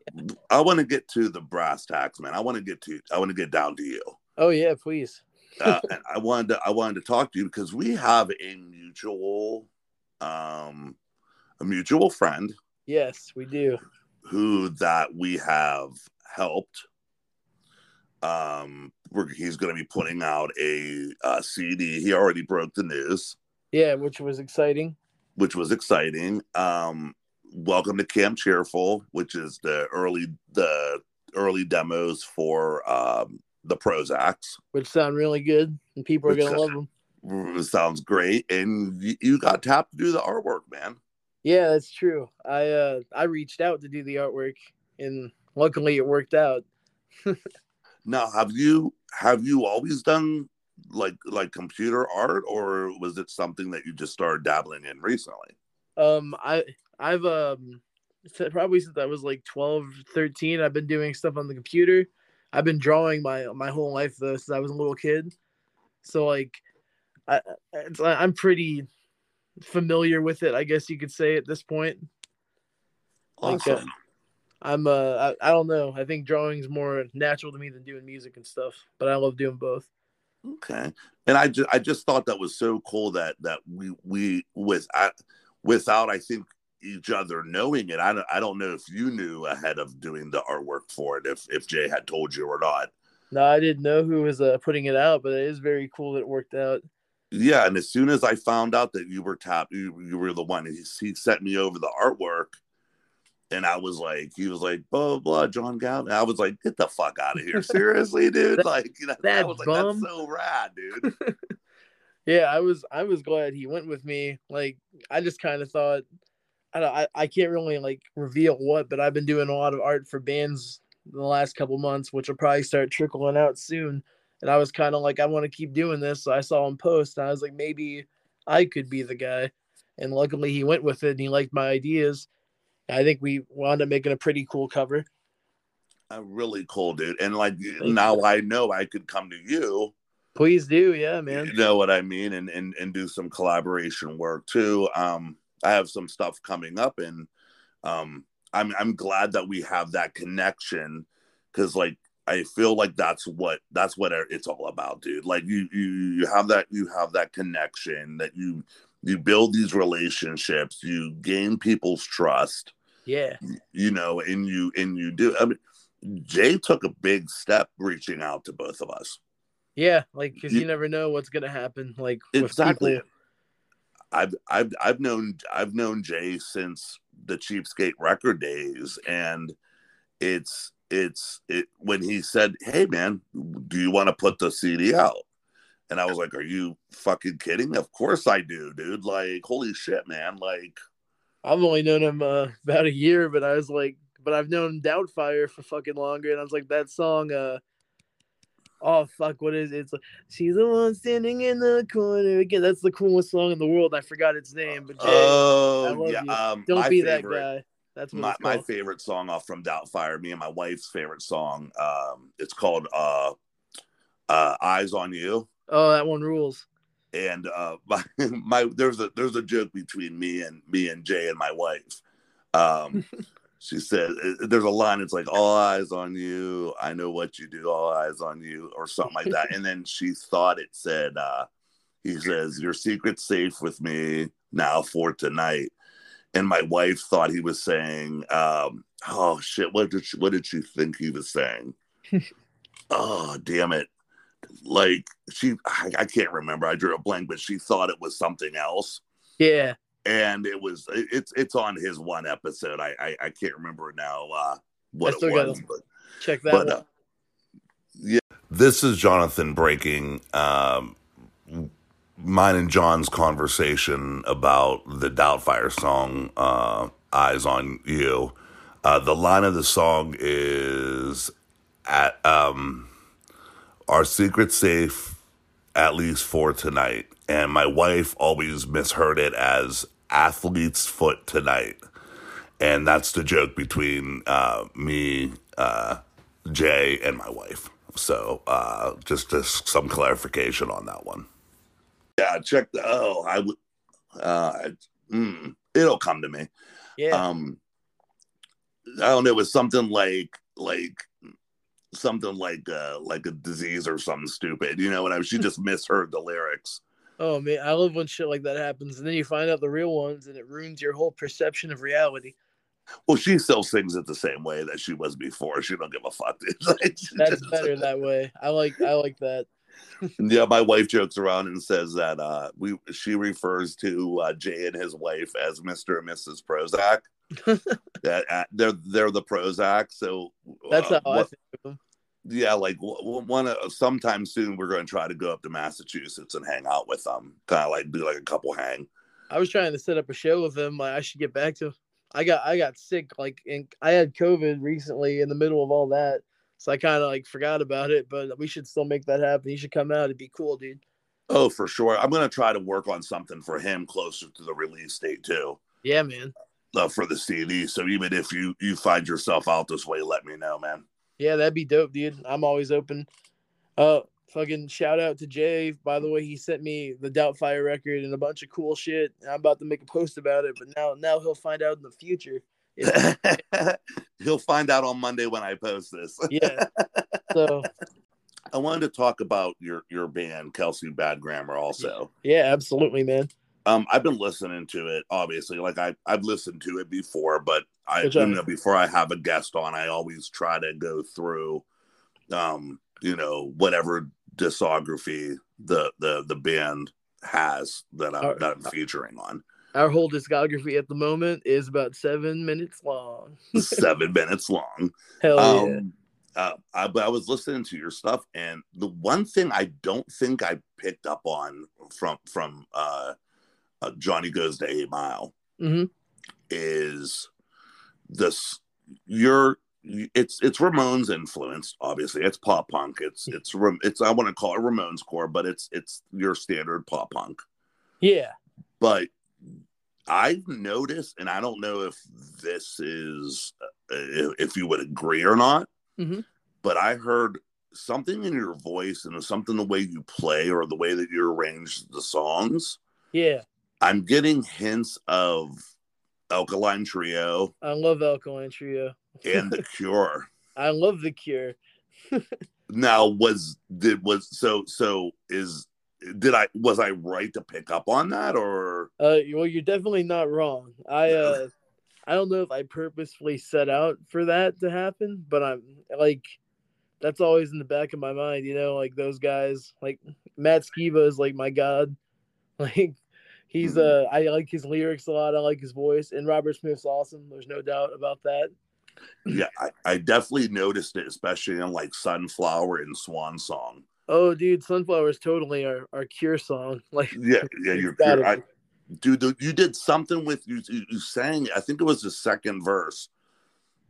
i want to get to the brass tacks man i want to get to i want to get down to you Oh yeah, please. uh, and I wanted to I wanted to talk to you because we have a mutual um a mutual friend Yes, we do. who that we have helped. Um, we're, he's going to be putting out a uh, CD. He already broke the news, Yeah, which was exciting. which was exciting. Um, welcome to Camp Cheerful, which is the early the early demos for um, the Prozacs. Which sound really good, and people are gonna sound- love them. Sounds great, and you, you got tapped to do the artwork, man. Yeah, that's true. I uh I reached out to do the artwork, and luckily it worked out. Now, have you have you always done like like computer art, or was it something that you just started dabbling in recently? Um, I I've um probably since I was like 12, 13, I've been doing stuff on the computer. I've been drawing my my whole life though since I was a little kid. So like, I it's, I'm pretty familiar with it, I guess you could say at this point. Like, uh, Awesome. I'm uh I, I don't know. I think drawing's more natural to me than doing music and stuff, but I love doing both. Okay, and I just I just thought that was so cool that that we we with I, without I think each other knowing it. I don't I don't know if you knew ahead of doing the artwork for it if if Jay had told you or not. No, I didn't know who was uh, putting it out, but it is very cool that it worked out. Yeah, and as soon as I found out that you were tapped, you, you were the one. He, he sent me over the artwork, and I was like, he was like, blah blah, blah John Galvin. I was like, get the fuck out of here, seriously, dude. Like, you know, that was like, that's so rad, dude. Yeah, I was I was glad he went with me. Like I just kind of thought I don't I, I can't really like reveal what, but I've been doing a lot of art for bands in the last couple months, which will probably start trickling out soon. And I was kind of like, I want to keep doing this. So I saw him post, and I was like, maybe I could be the guy. And luckily, he went with it, and he liked my ideas. I think we wound up making a pretty cool cover. Uh, really cool, dude. And like you. now I know I could come to you. Please do, yeah, man. You know what I mean, and and and do some collaboration work too. Um, I have some stuff coming up, and um, I'm I'm glad that we have that connection because like I feel like that's what that's what it's all about, dude. Like you you you have that you have that connection that you you build these relationships, you gain people's trust, Yeah, you know, and you and you do. I mean, Jay took a big step reaching out to both of us. yeah, like because You- you never know what's gonna happen. Like Exactly. people. I've I've I've known I've known Jay since the Cheapskate record days, and it's it's it when he said, "Hey man, do you want to put the CD out?" And I was like, "Are you fucking kidding? Of course I do, dude! Like, holy shit, man! Like, I've only known him uh, about a year, but I was like, but I've known Doubtfire for fucking longer, and I was like, that song, uh, oh fuck, what is it? It's like, she's the one standing in the corner again. That's the coolest song in the world. I forgot its name, but Jay, oh yeah, um, don't be favorite, that guy. That's My, my favorite song off from Doubtfire, me and my wife's favorite song. Um, it's called uh, uh, "Eyes on You." oh, that one rules. and uh my, my there's a there's a joke between me and me and Jay and my wife. Um she said uh, there's a line it's like all eyes on you, I know what you do, all eyes on you, or something like that. and then she thought it said uh he says, Your secret's safe with me now for tonight. And my wife thought he was saying, um, oh shit, what did she what did she think he was saying? oh damn it like she I, I can't remember i drew a blank but she thought it was something else Yeah, and it was it- it's it's on his one episode i i, I can't remember now uh what I still it gotta was but, check that but one. uh, yeah this is jonathan breaking um mine and john's conversation about the doubtfire song uh eyes on you uh the line of the song is at um our secret safe at least for tonight. And my wife always misheard it as athlete's foot tonight. And that's the joke between uh, me, uh, Jay, and my wife. So uh, just, just some clarification on that one. Yeah, check the. Oh, I would. Uh, mm, it'll come to me. yeah, Um, I don't know. It was something like like something like uh like a disease or something stupid. You know, and I she just misheard the lyrics. Oh man, I love when shit like that happens, and then you find out the real ones, and it ruins your whole perception of reality. Well, she still sings it the same way that she was before. She don't give a fuck. Like, That's better that way. I like I like that. Yeah, my wife jokes around and says that uh we she refers to uh, Jay and his wife as Mr. and Mrs. Prozac. that uh, they're they're the Prozac. So That's uh, how I think of them. Yeah, like one uh, sometime soon we're going to try to go up to Massachusetts and hang out with them. Kind of like do like a couple hang. I was trying to set up a show with them. Like I should get back to. I got I got sick like and I had COVID recently in the middle of all that, so I kind of like forgot about it. But we should still make that happen. You should come out. It'd be cool, dude. Oh, for sure. I'm going to try to work on something for him closer to the release date too. Yeah, man. Uh, for the CD. So even if you you find yourself out this way, let me know, man. Yeah, that'd be dope, dude. I'm always open. Uh, fucking shout out to Jay. By the way, he sent me the Doubtfire record and a bunch of cool shit. I'm about to make a post about it, but now now he'll find out in the future. He'll find out on Monday when I post this. yeah. So I wanted to talk about your your band, Kelsey Badgrammer, also. yeah, absolutely, man. Um, I've been listening to it, obviously. Like I I've listened to it before, but I you know before I have a guest on, I always try to go through um, you know, whatever discography the the the band has that I'm Uh, that I'm featuring on. Our whole discography at the moment is about seven minutes long. Seven minutes long. Hell yeah. um uh, I, but I was listening to your stuff, and the one thing I don't think I picked up on from from uh, uh, Johnny Goes to Eight Mile hmm is this your it's it's Ramones influenced. Obviously, it's pop punk. It's it's it's I want to call it Ramones core, but it's it's your standard pop punk. Yeah. But I've noticed, and I don't know if this is uh, if you would agree or not, Mhm. but I heard something in your voice and something the way you play or the way that you arrange the songs. Yeah. I'm getting hints of Alkaline Trio I love Alkaline Trio. and The Cure. I love The Cure. Now, was did was so so is did I was I right to pick up on that or Uh, well, you're definitely not wrong. I uh, I don't know if I purposefully set out for that to happen, but I'm like, that's always in the back of my mind. You know, like those guys, like Matt Skiba is like my god. Like, he's uh, I like his lyrics a lot. I like his voice, and Robert Smith's awesome. There's no doubt about that. yeah I, I definitely noticed it especially in like Sunflower and Swan Song. Oh, dude, Sunflower is totally our, our Cure song. Like, Yeah, yeah, you're Cure. I, dude, you did something with you, you. You sang. I think it was the second verse.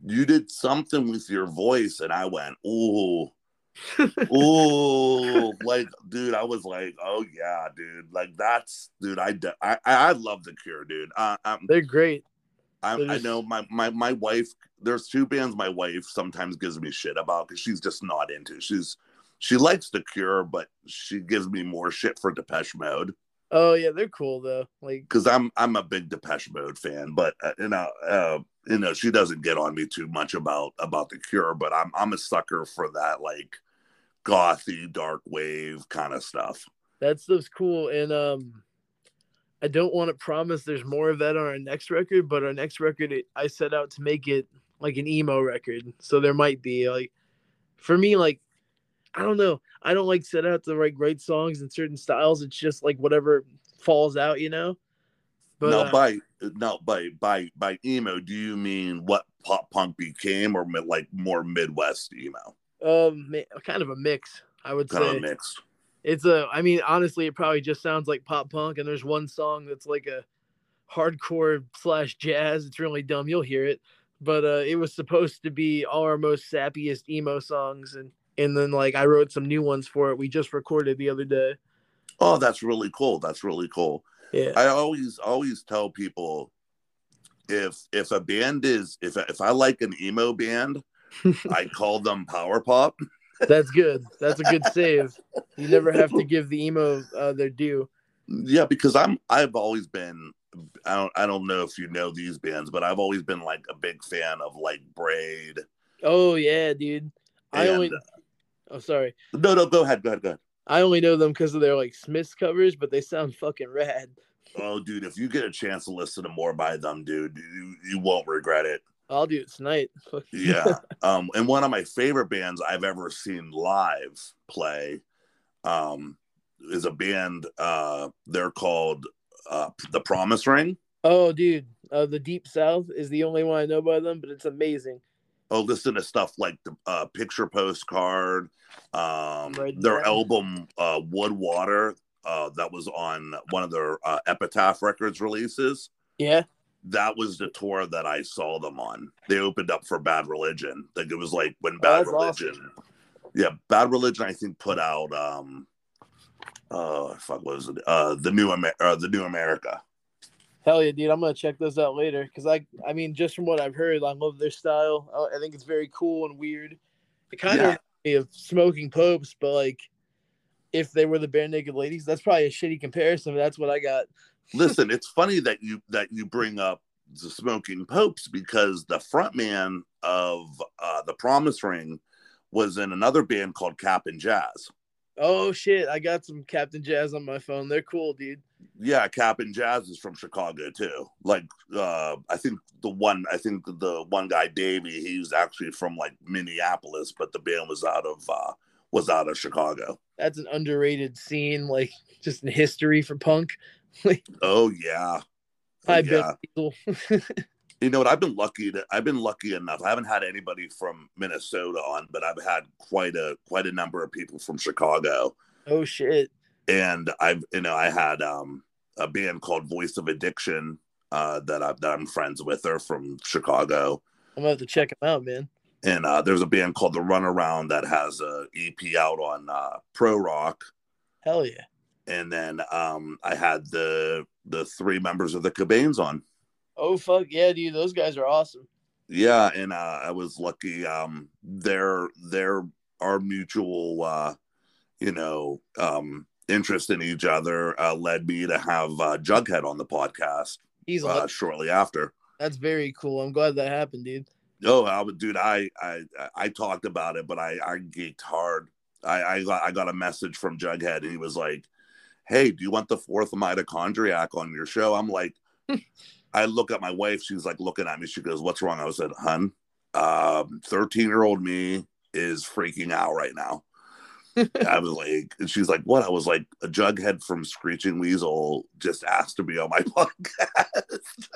You did something with your voice, and I went, "Ooh, ooh!" like, dude, I was like, "Oh yeah, dude!" Like that's, dude. I I I love the Cure, dude. I'm, they're great. I, they're I know my my my wife. There's two bands my wife sometimes gives me shit about because she's just not into. She's she likes the Cure, but she gives me more shit for Depeche Mode Oh yeah, they're cool though. Like, because I'm I'm a big Depeche Mode fan, but uh, you know, uh, you know, she doesn't get on me too much about about the Cure, but I'm I'm a sucker for that like gothy dark wave kind of stuff. that stuff's cool and um i don't want to promise there's more of that on our next record but our next record it, i set out to make it like an emo record so there might be like for me like i don't know. I don't like set out to write great songs in certain styles. It's just like whatever falls out you know? But now uh, by now by by by emo, do you mean what pop punk became, or like more Midwest emo, um kind of a mix i would kind say. Kind of mixed? it's a i mean honestly it probably just sounds like pop punk and there's one song that's like a hardcore slash jazz. It's really dumb. You'll hear it. But uh it was supposed to be all our most sappiest emo songs and and then like i wrote some new ones for it. We just recorded the other day. Oh, that's really cool. That's really cool. yeah. I always always tell people if if a band is if if I like an emo band, I call them power pop. that's good that's a good save you never have to give the emo uh, their due Yeah, because I'm I've always been I don't I don't know if you know these bands, but I've always been like a big fan of like Braid. oh yeah dude I And- only. Oh, sorry. No, no, go ahead, go ahead, go ahead. I only know them because of their like Smiths covers, but they sound fucking rad. Oh, dude, if you get a chance to listen to more by them, dude, you, you won't regret it. I'll do it tonight. Yeah. um, and one of my favorite bands I've ever seen live play um, is a band. Uh, they're called uh, The Promise Ring. Oh, dude, uh, the Deep South is the only one I know by them, but it's amazing. Oh, listen to stuff like the uh, Picture Postcard, um, Right their album uh, Wood Water. Uh, that was on one of their uh, Epitaph Records releases. Yeah. That was the tour that I saw them on. They opened up for Bad Religion. Like it was like when Oh, Bad that's Religion. awesome. Yeah, Bad Religion I think put out um uh fuck what was it? Uh the new Amer- uh, the new America. Hell yeah, dude! I'm gonna check those out later because I, I mean, just from what I've heard, I love their style. I, I think it's very cool and weird. It kind of Yeah. reminds me of Smoking Popes, but like, if they were the Barenaked Ladies, that's probably a shitty comparison. But that's what I got. Listen, it's funny that you that you bring up the Smoking Popes because the frontman of uh the Promise Ring was in another band called Cap'n Jazz. Oh shit! I got some Cap'n Jazz on my phone. They're cool, dude. Yeah, Cap'n Jazz is from Chicago too. Like uh I think the one I think the one guy Davey, he's actually from like Minneapolis, but the band was out of uh was out of Chicago. That's an underrated scene, like just in history for punk. Oh yeah. Oh, yeah. You know what? I've been lucky to I've been lucky enough. I haven't had anybody from Minnesota on, but I've had quite a quite a number of people from Chicago. oh shit! And I've you know, I had um a band called Voice of Addiction uh that I that I'm friends with. They're from Chicago. I'm gonna have to check them out, man. and uh, there's a band called the Runaround that has a EP out on uh, Pro Rock, Hell yeah! And then um, I had the the three members of the Kobanes on. Oh fuck yeah, dude! Those guys are awesome. Yeah, and uh, I was lucky. Um, their their our mutual, uh, you know, um, interest in each other uh, led me to have uh, Jughead on the podcast He's uh, shortly after. That's very cool. I'm glad that happened, dude. Oh, I would, dude. I, I I talked about it, but I I geeked hard. I I got I got a message from Jughead, and he was like, "Hey, do you want the fourth mitochondriac on your show?" I'm like, I look at my wife. She's like looking at me. She goes, "What's wrong?" I was said, "Hun, um, thirteen year old me is freaking out right now." I was like, and she's like, "What?" I was like, "A Jughead from Screeching Weasel just asked to be on my podcast."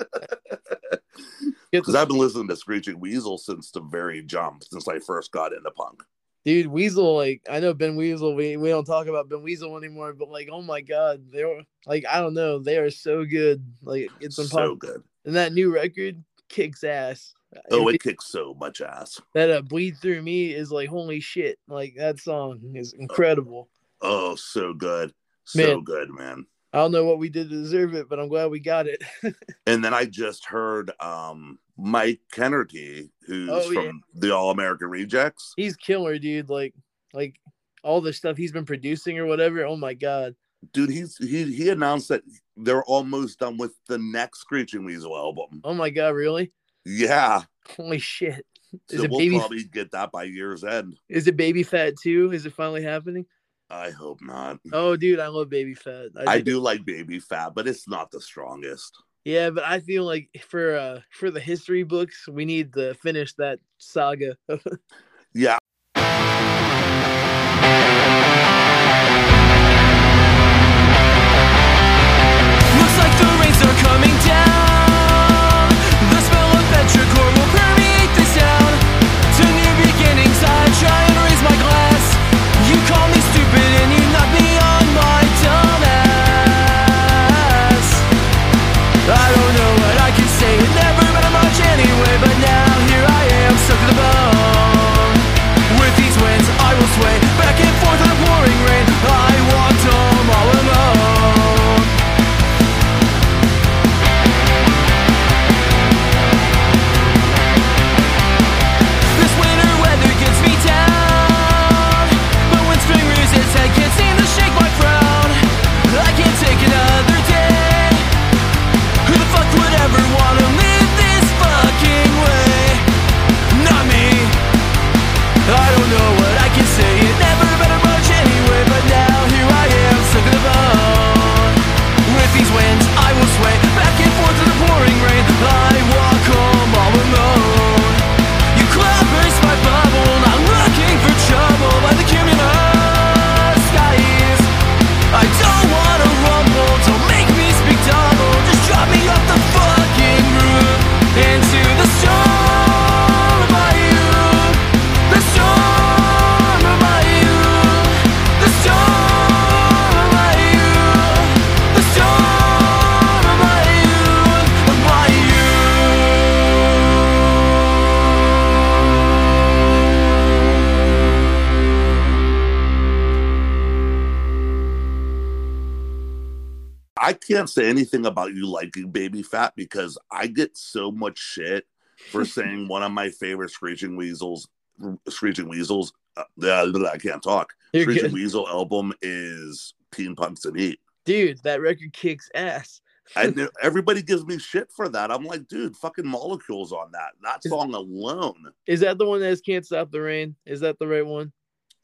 Because I've been listening to Screeching Weasel since the very jump, since I first got into punk. Dude, Weasel. Like I know Ben Weasel. We we don't talk about Ben Weasel anymore, but like, oh my god, they're like I don't know, they are so good. Like it's some so good. and that new record kicks ass. Oh, And it kicks so much ass. that uh, bleed through me is like holy shit. Like that song is incredible. Oh, so good. So Man. good, man. I don't know what we did to deserve it, but I'm glad we got it. And then I just heard um Mike Kennerty, who's Oh, yeah. from the All American Rejects. He's killer, dude. Like like all the stuff he's been producing or whatever. Oh my god. Dude, he's he he announced that they're almost done with the next Screeching Weasel album. Oh my god, really? Yeah. Holy shit. Is so it we'll baby probably get that by year's end. is it baby fat too? Is it finally happening? I hope not. Oh dude, I love baby fat. I think- do like Baby Fat, but it's not the strongest. Yeah, but I feel like for uh for the history books, we need to finish that saga. Yeah, say anything about you liking Baby Fat because I get so much shit for saying one of my favorite Screeching Weasels, Screeching Weasels. Uh, I can't talk. You're Screeching good. Weasel album is Teen Punks in Heat. Dude, that record kicks ass. I knew everybody gives me shit for that. I'm like, dude, fucking molecules on that. That Is- song alone. Is that the one that has Can't Stop the Rain? Is that the right one?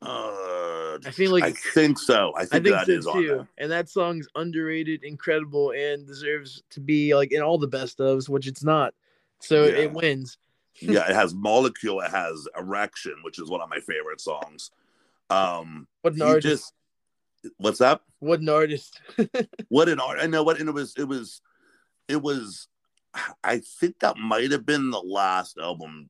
Uh, I feel like I think so. I I think, think that so is on too. there. And that song's underrated, incredible, and deserves to be like in all the best ofs, which it's not. So Yeah. it wins. yeah, it has Molecule. It has Erection, which is one of my favorite songs. Um, What an artist! just what's up? What an artist! What an art! I know what, and it was, it was, it was. I think that might have been the last album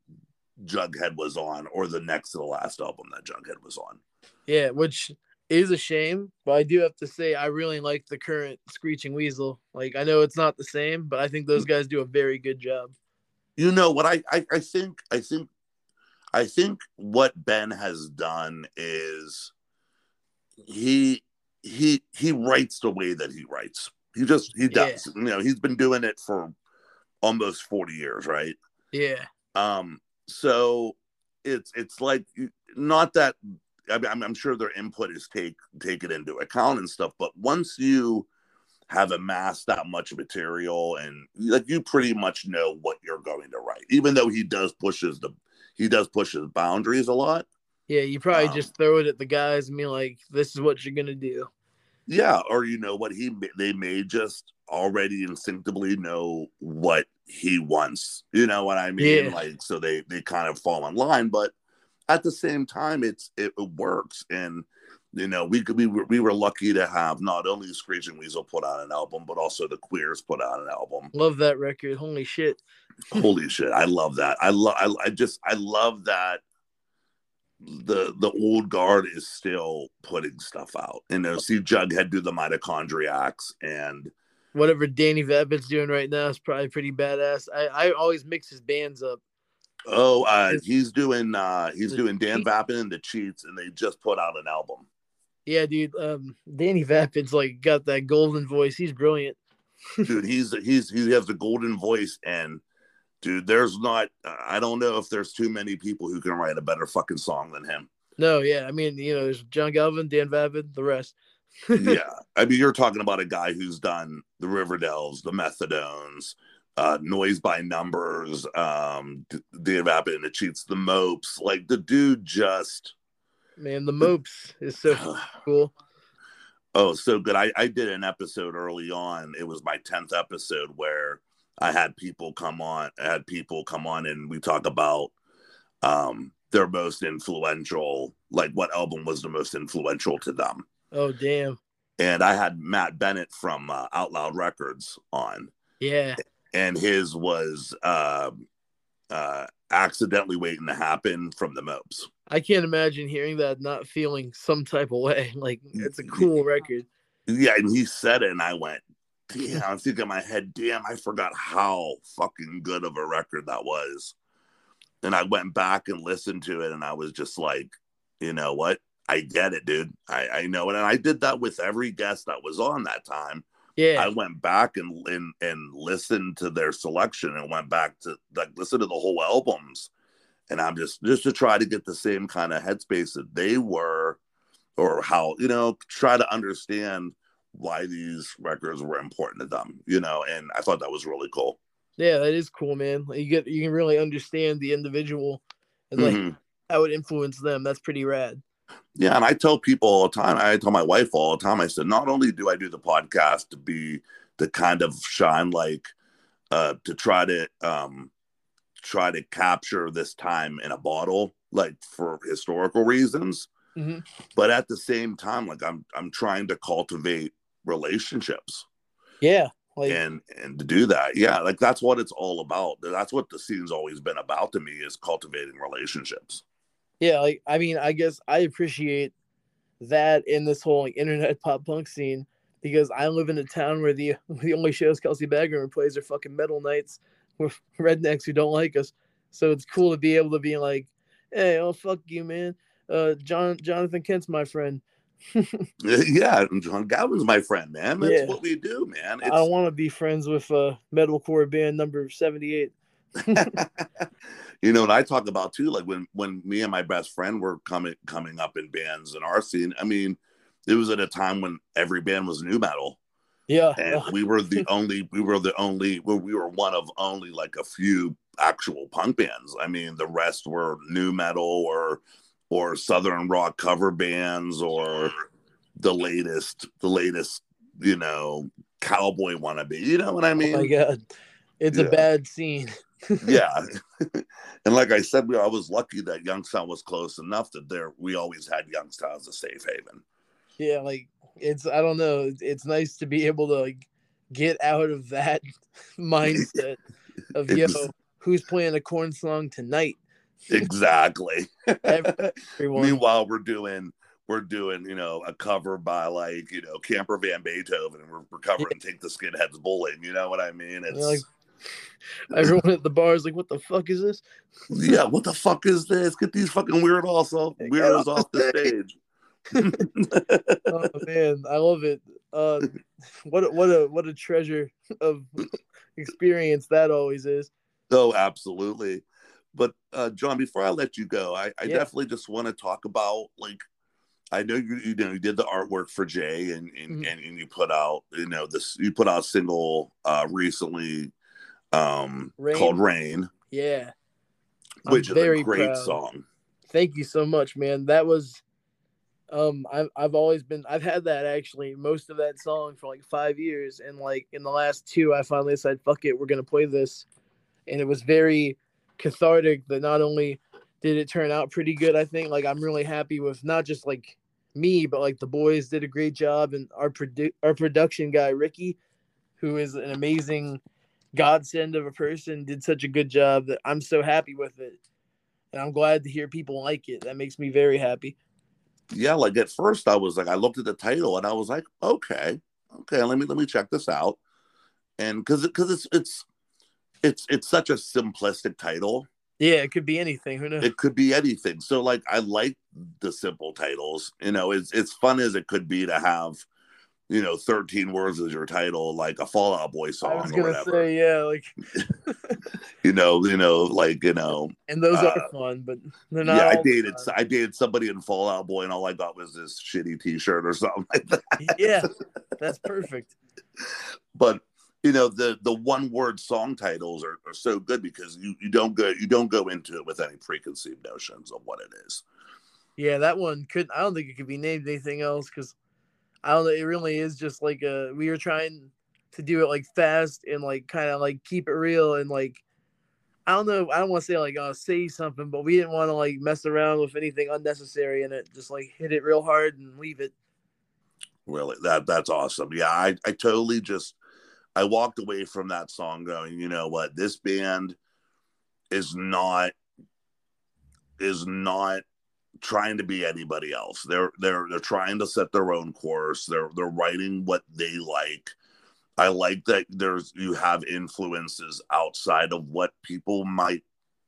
Jughead was on, or the next to the last album that Jughead was on. Yeah, which is a shame, but I do have to say I really like the current Screeching Weasel. Like I know it's not the same, but I think those guys do a very good job. You know what I, I, I think, I think, I think what Ben has done is he, he, he writes the way that he writes. He just, he Yeah. does. You know, he's been doing it for almost forty years, right? Yeah, um so it's it's like not that I'm, I'm sure their input is take take it into account and stuff but once you have amassed that much material and like you pretty much know what you're going to write even though he does pushes the he does push his boundaries a lot yeah. You probably Um, just throw it at the guys and be like, "This is what you're gonna do." yeah or you know what he they may just already instinctively know what he wants you know what i mean Yeah. like so they they kind of fall in line but at the same time it's it, it works and you know we could we were, we were lucky to have not only screeching weasel put out an album but also the queers put out an album Love that record. Holy shit! holy shit i love that i love I, I just i love that the the old guard is still putting stuff out you know see jughead do the mitochondriacs and Whatever Danny Vapid's doing right now is probably pretty badass. I, I always mix his bands up. Oh, uh, he's doing uh he's doing Dan Vapid and the Cheats, and they just put out an album. Yeah, dude. Um, Danny Vapid's like got that golden voice. He's brilliant. Dude, he's he's he has the golden voice, and dude, there's not I don't know if there's too many people who can write a better fucking song than him. No, yeah. I mean, you know, there's John Galvin, Dan Vapid, the rest. yeah, I mean, you're talking about a guy who's done the Riverdales, the Methadones, uh, Noise by Numbers, um, Dan Vapid and the Cheats, the Mopes. Like the dude just. Man, the Mopes is so cool. Oh, so good. I, I did an episode early on. It was my 10th episode where I had people come on, I had people come on and we talk about um their most influential, like what album was the most influential to them. Oh, damn. And I had Matt Bennett from uh, Out Loud Records on, Yeah. And his was um uh, accidentally waiting to happen from the Mopes. I can't imagine hearing that not feeling some type of way. Like it's a cool record. Yeah, and he said it, and I went, damn, I'm thinking in my head, damn, I forgot how fucking good of a record that was. And I went back and listened to it, and I was just like, you know what? I get it, dude. I, I know it. And I did that with every guest that was on that time. Yeah. I went back and, and and listened to their selection and went back to like listen to the whole albums. And I'm just just to try to get the same kind of headspace that they were, or how, you know, try to understand why these records were important to them, you know, and I thought that was really cool. yeah, that is cool, man. You get you can really understand the individual and like Mhm. how it influenced them. That's pretty rad. Yeah, and I tell people all the time, I tell my wife all the time, I said, not only do I do the podcast to be to kind of shine like uh to try to um try to capture this time in a bottle, like for historical reasons. Mhm. But at the same time, like I'm I'm trying to cultivate relationships Yeah. Like and and to do that, yeah, like that's what it's all about. That's what the scene's always been about to me is cultivating relationships. Yeah, like I mean, I guess I appreciate that in this whole like, internet pop punk scene because I live in a town where the the only shows Kelsey Badgrammer plays are fucking metal nights with rednecks who don't like us. So it's cool to be able to be like, hey, oh fuck you, man. Uh, John Jonathan Kent's my friend. yeah, John Galvin's my friend, man. That's Yeah. what we do, man. I want to be friends with uh, metalcore band number seventy eight. you know, and I talk about too, like when when me and my best friend were coming coming up in bands in our scene. I mean, it was at a time when every band was nu metal, Yeah, and we were the only we were the only well, we were one of only like a few actual punk bands. I mean, the rest were nu metal or or southern rock cover bands or the latest the latest you know cowboy wannabe. You know what I mean? oh my god, it's Yeah. a bad scene. Yeah. And like i said we i was lucky that youngstown was close enough that there we always had youngstown as a safe haven. Yeah, like it's I don't know. it's- nice to be able to like get out of that mindset of yo, who's playing a Korn song tonight? exactly. Meanwhile we're doing we're doing you know a cover by like you know camper van beethoven and we're, we're covering take the skinheads bowling you know what i mean? It's like- Everyone at the bar is like, "What the fuck is this?" yeah what the fuck is this get these fucking weirdos off weirdos off the stage Oh man, I love it. Uh, what a, what a what a treasure of experience that always is. Oh, absolutely. But uh, John, before I let you go, I, I Yeah. definitely just want to talk about like I know you you know you did the artwork for Jay and and, Mhm. and, and you put out you know this you put out a single uh recently um Rain. called Rain, Yeah, I'm which is a very great proud. song. thank you so much, man. That was, um, I've I've always been I've had that actually most of that song for like five years, and like in the last two, I finally said, "Fuck it, we're gonna play this," and it was very cathartic. That not only did it turn out pretty good, I think like I'm really happy with not just like me, but like the boys did a great job, and our produ- our production guy Ricky, who is an amazing godsend of a person, did such a good job that I'm so happy with it and I'm glad to hear people like it. That makes me very happy. Yeah, like at first I was like I looked at the title and I was like, okay, okay, let me let me check this out. And because because it's it's it's it's such a simplistic title. Yeah, it could be anything. Who knows? it could be anything. So like I like the simple titles. You know, it's it's fun as it could be to have, you know, 13 words as your title, like a Fall Out Boy I song was or gonna whatever. say yeah, like, You know, you know, like, you know, and those Uh, are fun, but they're not. yeah, I dated time. I dated somebody in Fall Out Boy and all I got was this shitty t-shirt or something like that. Yeah, that's perfect. But you know, the the one word song titles are, are so good because you, you don't go you don't go into it with any preconceived notions of what it is. Yeah, that one could. I don't think it could be named anything else because I don't know. It really is just like a. We were trying to do it like fast and like kind of like keep it real and like. I don't know. I don't want to say like oh say something, but we didn't want to like mess around with anything unnecessary in it. Just like hit it real hard and leave it. Really, that that's awesome. Yeah, I I totally just I walked away from that song going, you know what, this band is not is not trying to be anybody else. They're they're they're trying to set their own course. They're they're writing what they like. I like that there's you have influences outside of what people might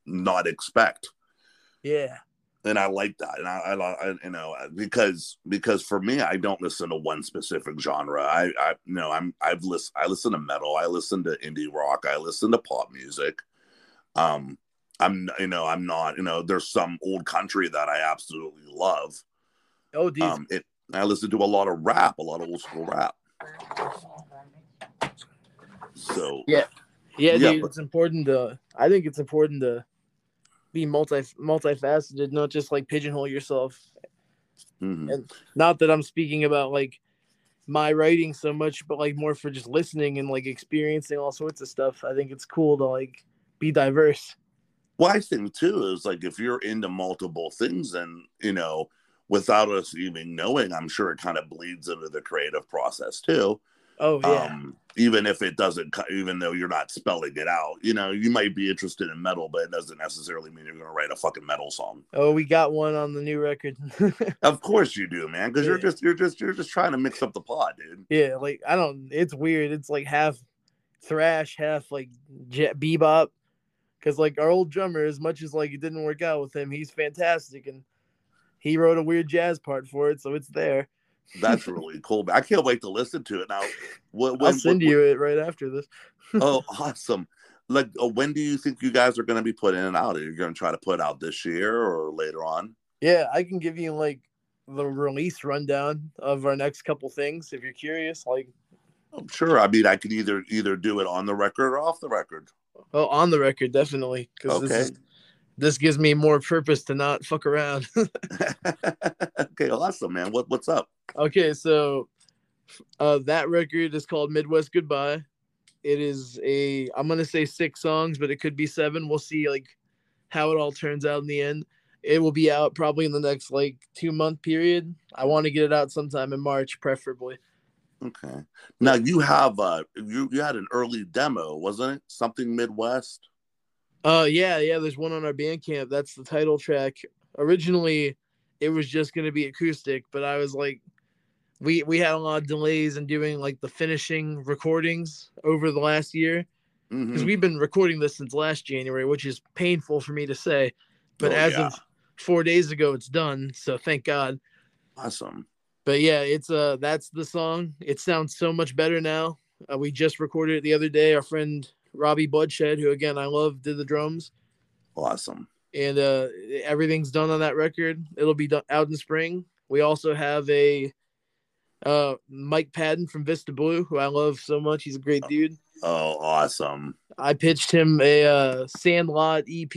not expect Yeah. and I like that, and I, I, I, you know, because because for me, I don't listen to one specific genre. I, I, you know, I'm, I've listened, I listen to metal, I listen to indie rock, I listen to pop music. Um, I'm, you know, I'm not, you know, there's some old country that I absolutely love. Oh, dude. Um, it, I listen to a lot of rap, a lot of old school rap. So Yeah. Yeah, Yeah, dude, but- it's important to. I think it's important to be multi multifaceted, not just like pigeonhole yourself. mhm. Not that I'm speaking about like my writing so much, but like more for just listening and like experiencing all sorts of stuff. I think it's cool to like be diverse. Well, I think too is like if you're into multiple things, and you know, without us even knowing, I'm sure it kind of bleeds into the creative process too. Oh yeah, Um, even if it doesn't, even though you're not spelling it out, you know, you might be interested in metal, but it doesn't necessarily mean you're going to write a fucking metal song. oh we got one on the new record. Of course you do, man, because you're just you're just you're just trying to mix up the pod, dude. yeah, like I don't. It's weird. It's like half thrash, half like jet bebop. Because like our old drummer, as much as like it didn't work out with him, he's fantastic, and he wrote a weird jazz part for it, so it's there. That's really cool. I can't wait to listen to it now. When, I'll send when- you it right after this. oh, awesome! Like, uh, when do you think you guys are going to be putting it out? Are you going to try to put out this year or later on? Yeah, I can give you like the release rundown of our next couple things if you're curious. Like, I'm sure. I mean, I could either either do it on the record or off the record. Oh, on the record, definitely, because this Okay. is this gives me more purpose to not fuck around. okay, awesome, man. What what's up? okay, so uh, that record is called Midwest Goodbye. It is a I'm gonna say six songs, but it could be seven. We'll see like how it all turns out in the end. It will be out probably in the next like two month period. I want to get it out sometime in March, preferably. Okay. Now you have uh you you had an early demo, wasn't it? Something Midwest. Uh yeah, yeah, there's one on our Bandcamp. That's the title track. Originally it was just gonna be acoustic, but I was like we we had a lot of delays in doing like the finishing recordings over the last year because Mhm. we've been recording this since last January, which is painful for me to say. But Oh, as yeah. of four days ago, it's done. So thank God. Awesome. But yeah, it's uh that's the song. It sounds so much better now. Uh, we just recorded it the other day. Our friend Robbie Bloodshed, who again I love, did the drums Awesome. and uh everything's done on that record it'll be done out in spring we also have a uh mike patton from vista blue who i love so much he's a great dude Oh, awesome. i pitched him a uh sandlot ep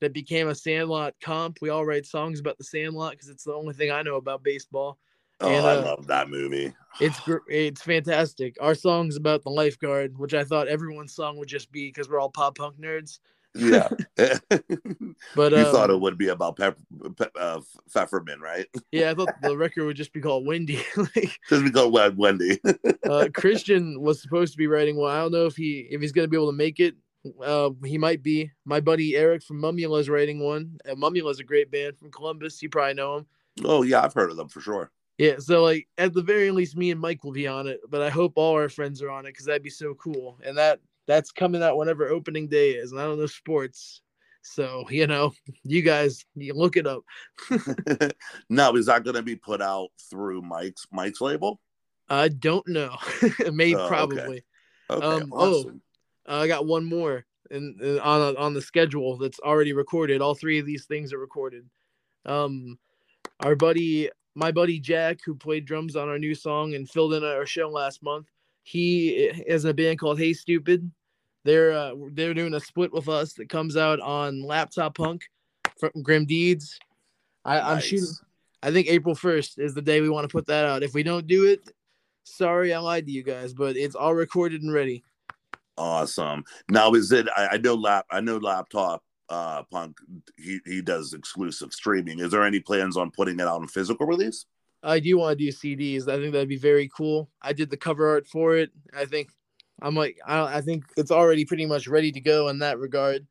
that became a sandlot comp we all write songs about the sandlot because it's the only thing i know about baseball Oh, And, I uh, love that movie. it's it's fantastic our song's about the lifeguard which i thought everyone's song would just be because we're all pop punk nerds Yeah. but you um, thought it would be about Pep, Pep uh, Pfefferman, right? yeah i thought the record would just be called Wendy. like Just we go Wed- Wendy. uh, Christian was supposed to be writing Well, I don't know if he if he's gonna be able to make it. Uh, he might be. My buddy Eric from Mumula is writing one. Uh, Mumula is a great band from Columbus. You probably know him. oh yeah, I've heard of them for sure. Yeah. So like at the very least, me and Mike will be on it. But I hope all our friends are on it because that'd be so cool. And that that's coming out whenever opening day is. And I don't know sports. So you know, you guys, you look it up. no, is that going to be put out through Mike's Mike's label? I don't know. Maybe Oh, probably. Okay, Um, oh, awesome. Uh, I got one more and on a, on the schedule that's already recorded. All three of these things are recorded. Um, our buddy, my buddy Jack, who played drums on our new song and filled in our show last month, he is in a band called Hey Stupid. They're uh, they're doing a split with us that comes out on Laptop Punk from Grim Deeds. I, I'm shooting. I think April 1st is the day we want to put that out. If we don't do it, sorry I lied to you guys, but it's all recorded and ready. Awesome. Now, is it? I, I know lap. I know laptop. Uh, punk. He he does exclusive streaming. Is there any plans on putting it out in physical release? I do want to do CDs. I think that'd be very cool. I did the cover art for it. I think I'm like I, I think it's already pretty much ready to go in that regard.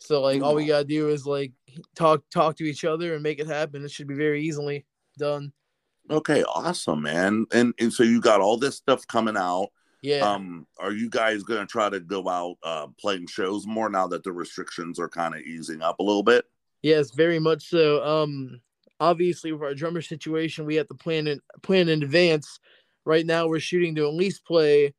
So like all we gotta do is like talk talk to each other and make it happen. It should be very easily done. Okay, awesome, man. And and so you got all this stuff coming out. Yeah. Um, are you guys gonna try to go out uh playing shows more now that the restrictions are kind of easing up a little bit? Yes, very much so. Um, obviously, with our drummer situation, we have to plan in plan in advance. Right now, we're shooting to at least play.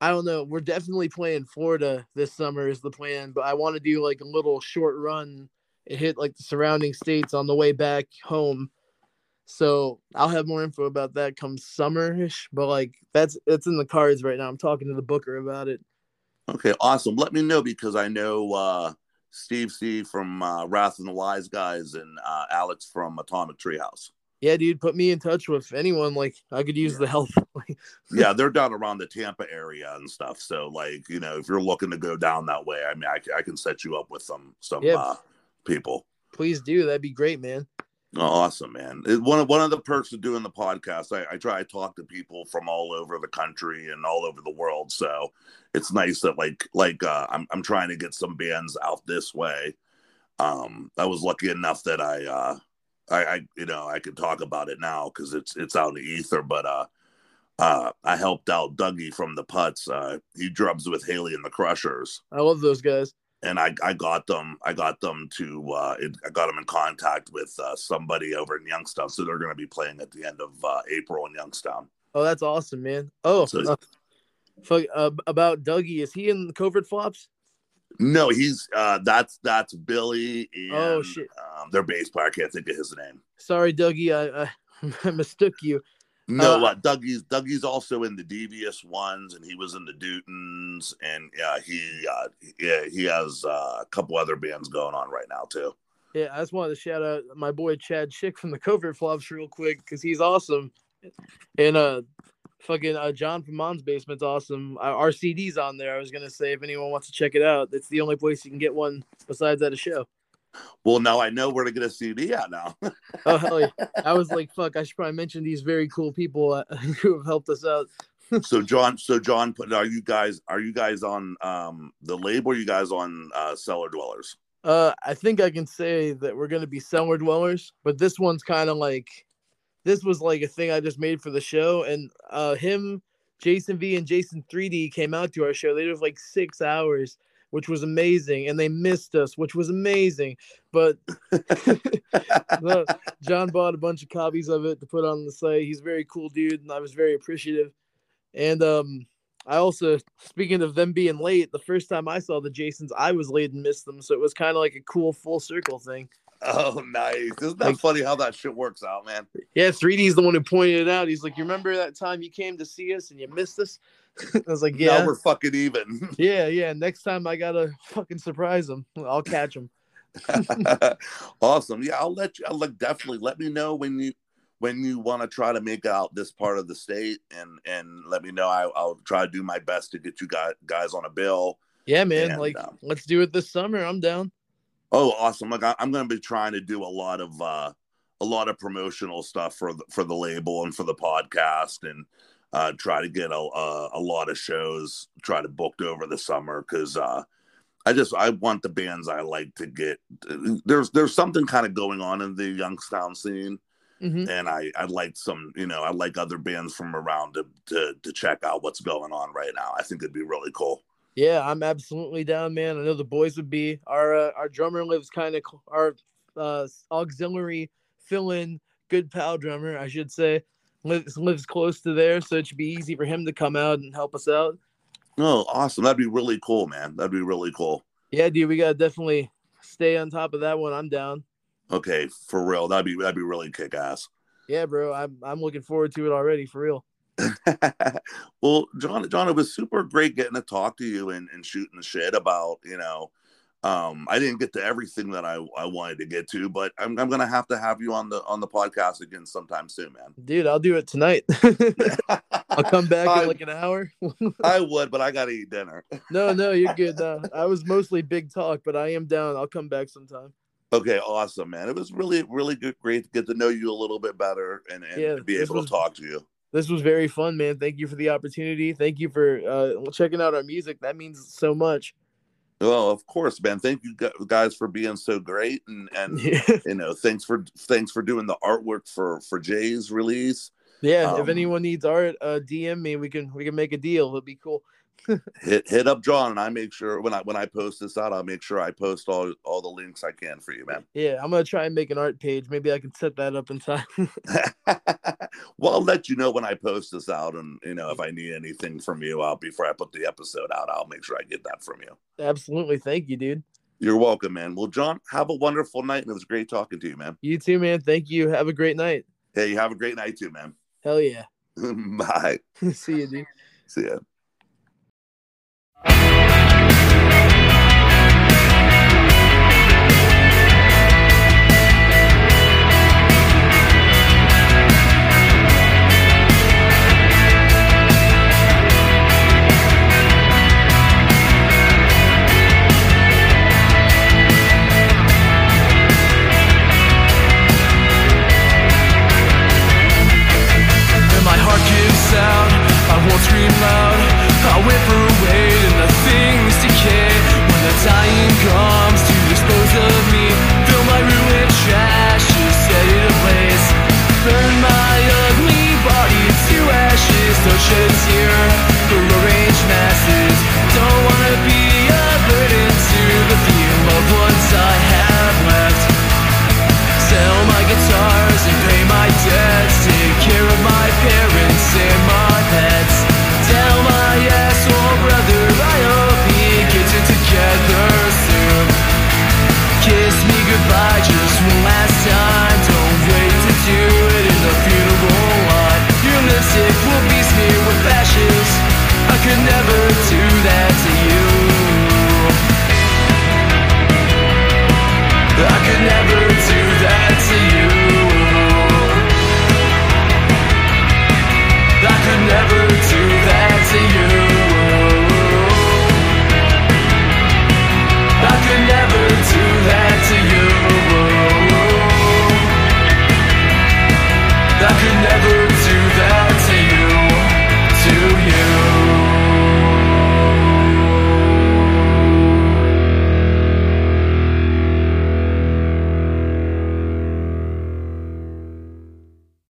I don't know. We're definitely playing Florida this summer is the plan, but I want to do like a little short run and hit like the surrounding states on the way back home. So I'll have more info about that come summerish, but like that's it's in the cards right now. I'm talking to the booker about it. Okay, awesome. Let me know because I know uh Steve C from uh, Wrath and the Wise Guys and uh, Alex from Atomic Treehouse. Yeah, dude, put me in touch with anyone. Like I could use the help. yeah, they're down around the Tampa area and stuff. So, like, you know, if you're looking to go down that way, I mean, I, I can set you up with some some Yeah. uh, people. Please do. That'd be great, man. Awesome, man! One of one of the perks of doing the podcast, I, I try to talk to people from all over the country and all over the world. So it's nice that like like uh, I'm I'm trying to get some bands out this way. Um, I was lucky enough that I uh, I, I you know I could talk about it now because it's it's out in the ether. But uh, uh, I helped out Dougie from the Putts. Uh, he drums with Haley and the Crushers. I love those guys. And I, I got them I got them to uh, it, I got them in contact with uh, somebody over in Youngstown, so they're going to be playing at the end of uh, April in Youngstown. Oh, that's awesome, man. Oh, So- uh, fuck, uh, about Dougie, is he in the covert flops? No, he's uh, that's that's Billy. And, Oh, shit. Um, their bass player. I can't think of his name. Sorry, Dougie, I, I, I mistook you. No, Uh, Dougie's Dougie's also in the Devious Ones, and he was in the Dutons, and yeah, he uh, yeah he has uh, a couple other bands going on right now too. Yeah, I just wanted to shout out my boy Chad Schick from the Covert Flops real quick because he's awesome. And uh, fucking uh, John from Mom's Basement's awesome. Uh, our CD's on there. I was gonna say if anyone wants to check it out, it's the only place you can get one besides at a show. Well, now I know where to get a CD at now. Oh hell yeah! I was like, fuck, I should probably mention these very cool people uh, who have helped us out. so John, so John, put are you guys are you guys on um the label? Are you guys on uh, Cellar Dwellers? Uh, I think I can say that we're gonna be cellar dwellers, but this one's kind of like, this was like a thing I just made for the show, and uh, him, Jason V, and Jason 3D came out to our show. They did like six hours, which was amazing, and they missed us, which was amazing. But no, John bought a bunch of copies of it to put on the site. He's a very cool dude, and I was very appreciative. And um, I also, speaking of them being late, the first time I saw the Jasons, I was late and missed them, so it was kind of like a cool full circle thing. Oh, nice! Isn't that Like- funny how that shit works out, man? Yeah, 3D is the one who pointed it out. He's like, "You remember that time you came to see us and you missed us?" I was like, "Yeah, Now "Yeah, we're fucking even. yeah, yeah." Next time I gotta fucking surprise him. I'll catch him. awesome. Yeah, I'll let you. I'll like definitely let me know when you when you want to try to make out this part of the state, and and let me know. I, I'll try to do my best to get you guys guys on a bill. Yeah, man. And, like, um, let's do it this summer. I'm down. Oh, awesome! Like I, I'm going to be trying to do a lot of uh, a lot of promotional stuff for the, for the label and for the podcast, and uh, try to get a, a a lot of shows try to booked over the summer because uh, I just I want the bands I like to get. There's there's something kind of going on in the Youngstown scene, hmm and I I'd like some you know I like other bands from around to, to to check out what's going on right now. I think it'd be really cool. Yeah, I'm absolutely down, man. I know the boys would be. Our uh, our drummer lives kind of cl- our uh, auxiliary fill-in good pal drummer, I should say, lives lives close to there, so it should be easy for him to come out and help us out. Oh, awesome! That'd be really cool, man. That'd be really cool. Yeah, dude, we gotta definitely stay on top of that one. I'm down. Okay, for real. That'd be that'd be really kick ass. Yeah, bro, I'm I'm looking forward to it already for real. well, John, John, it was super great getting to talk to you and, and shooting the shit about, you know, um, I didn't get to everything that I, I wanted to get to, but I'm, I'm gonna have to have you on the on the podcast again sometime soon, man. Dude, I'll do it tonight. I'll come back I, in like an hour. I would, but I gotta eat dinner. no, no, you're good. No, I was mostly big talk, but I am down. I'll come back sometime. Okay, awesome, man. It was really, really good, great to get to know you a little bit better and, and Yeah, be able was- to talk to you. This was very fun, man. Thank you for the opportunity. Thank you for uh, checking out our music. That means so much. Well, of course, man. Thank you guys for being so great, and and Yeah, you know, thanks for thanks for doing the artwork for for Jay's release. yeah. if Um, anyone needs art, uh, DM me. We can we can make a deal. It'd be cool. Hit hit up John and I make sure when I when I post this out, I'll make sure I post all all the links I can for you, man. Yeah, I'm gonna try and make an art page. Maybe I can set that up in time. well, I'll let you know when I post this out, and you know if I need anything from you, I'll before I put the episode out, I'll make sure I get that from you. Absolutely. Thank you, dude. You're welcome, man. Well, John, have a wonderful night, and it was great talking to you, man. You too, man. Thank you. Have a great night. Hey, you have a great night too, man. Hell yeah. Bye. See you, dude. See ya. scream loud I whip away and the things decay When the dying comes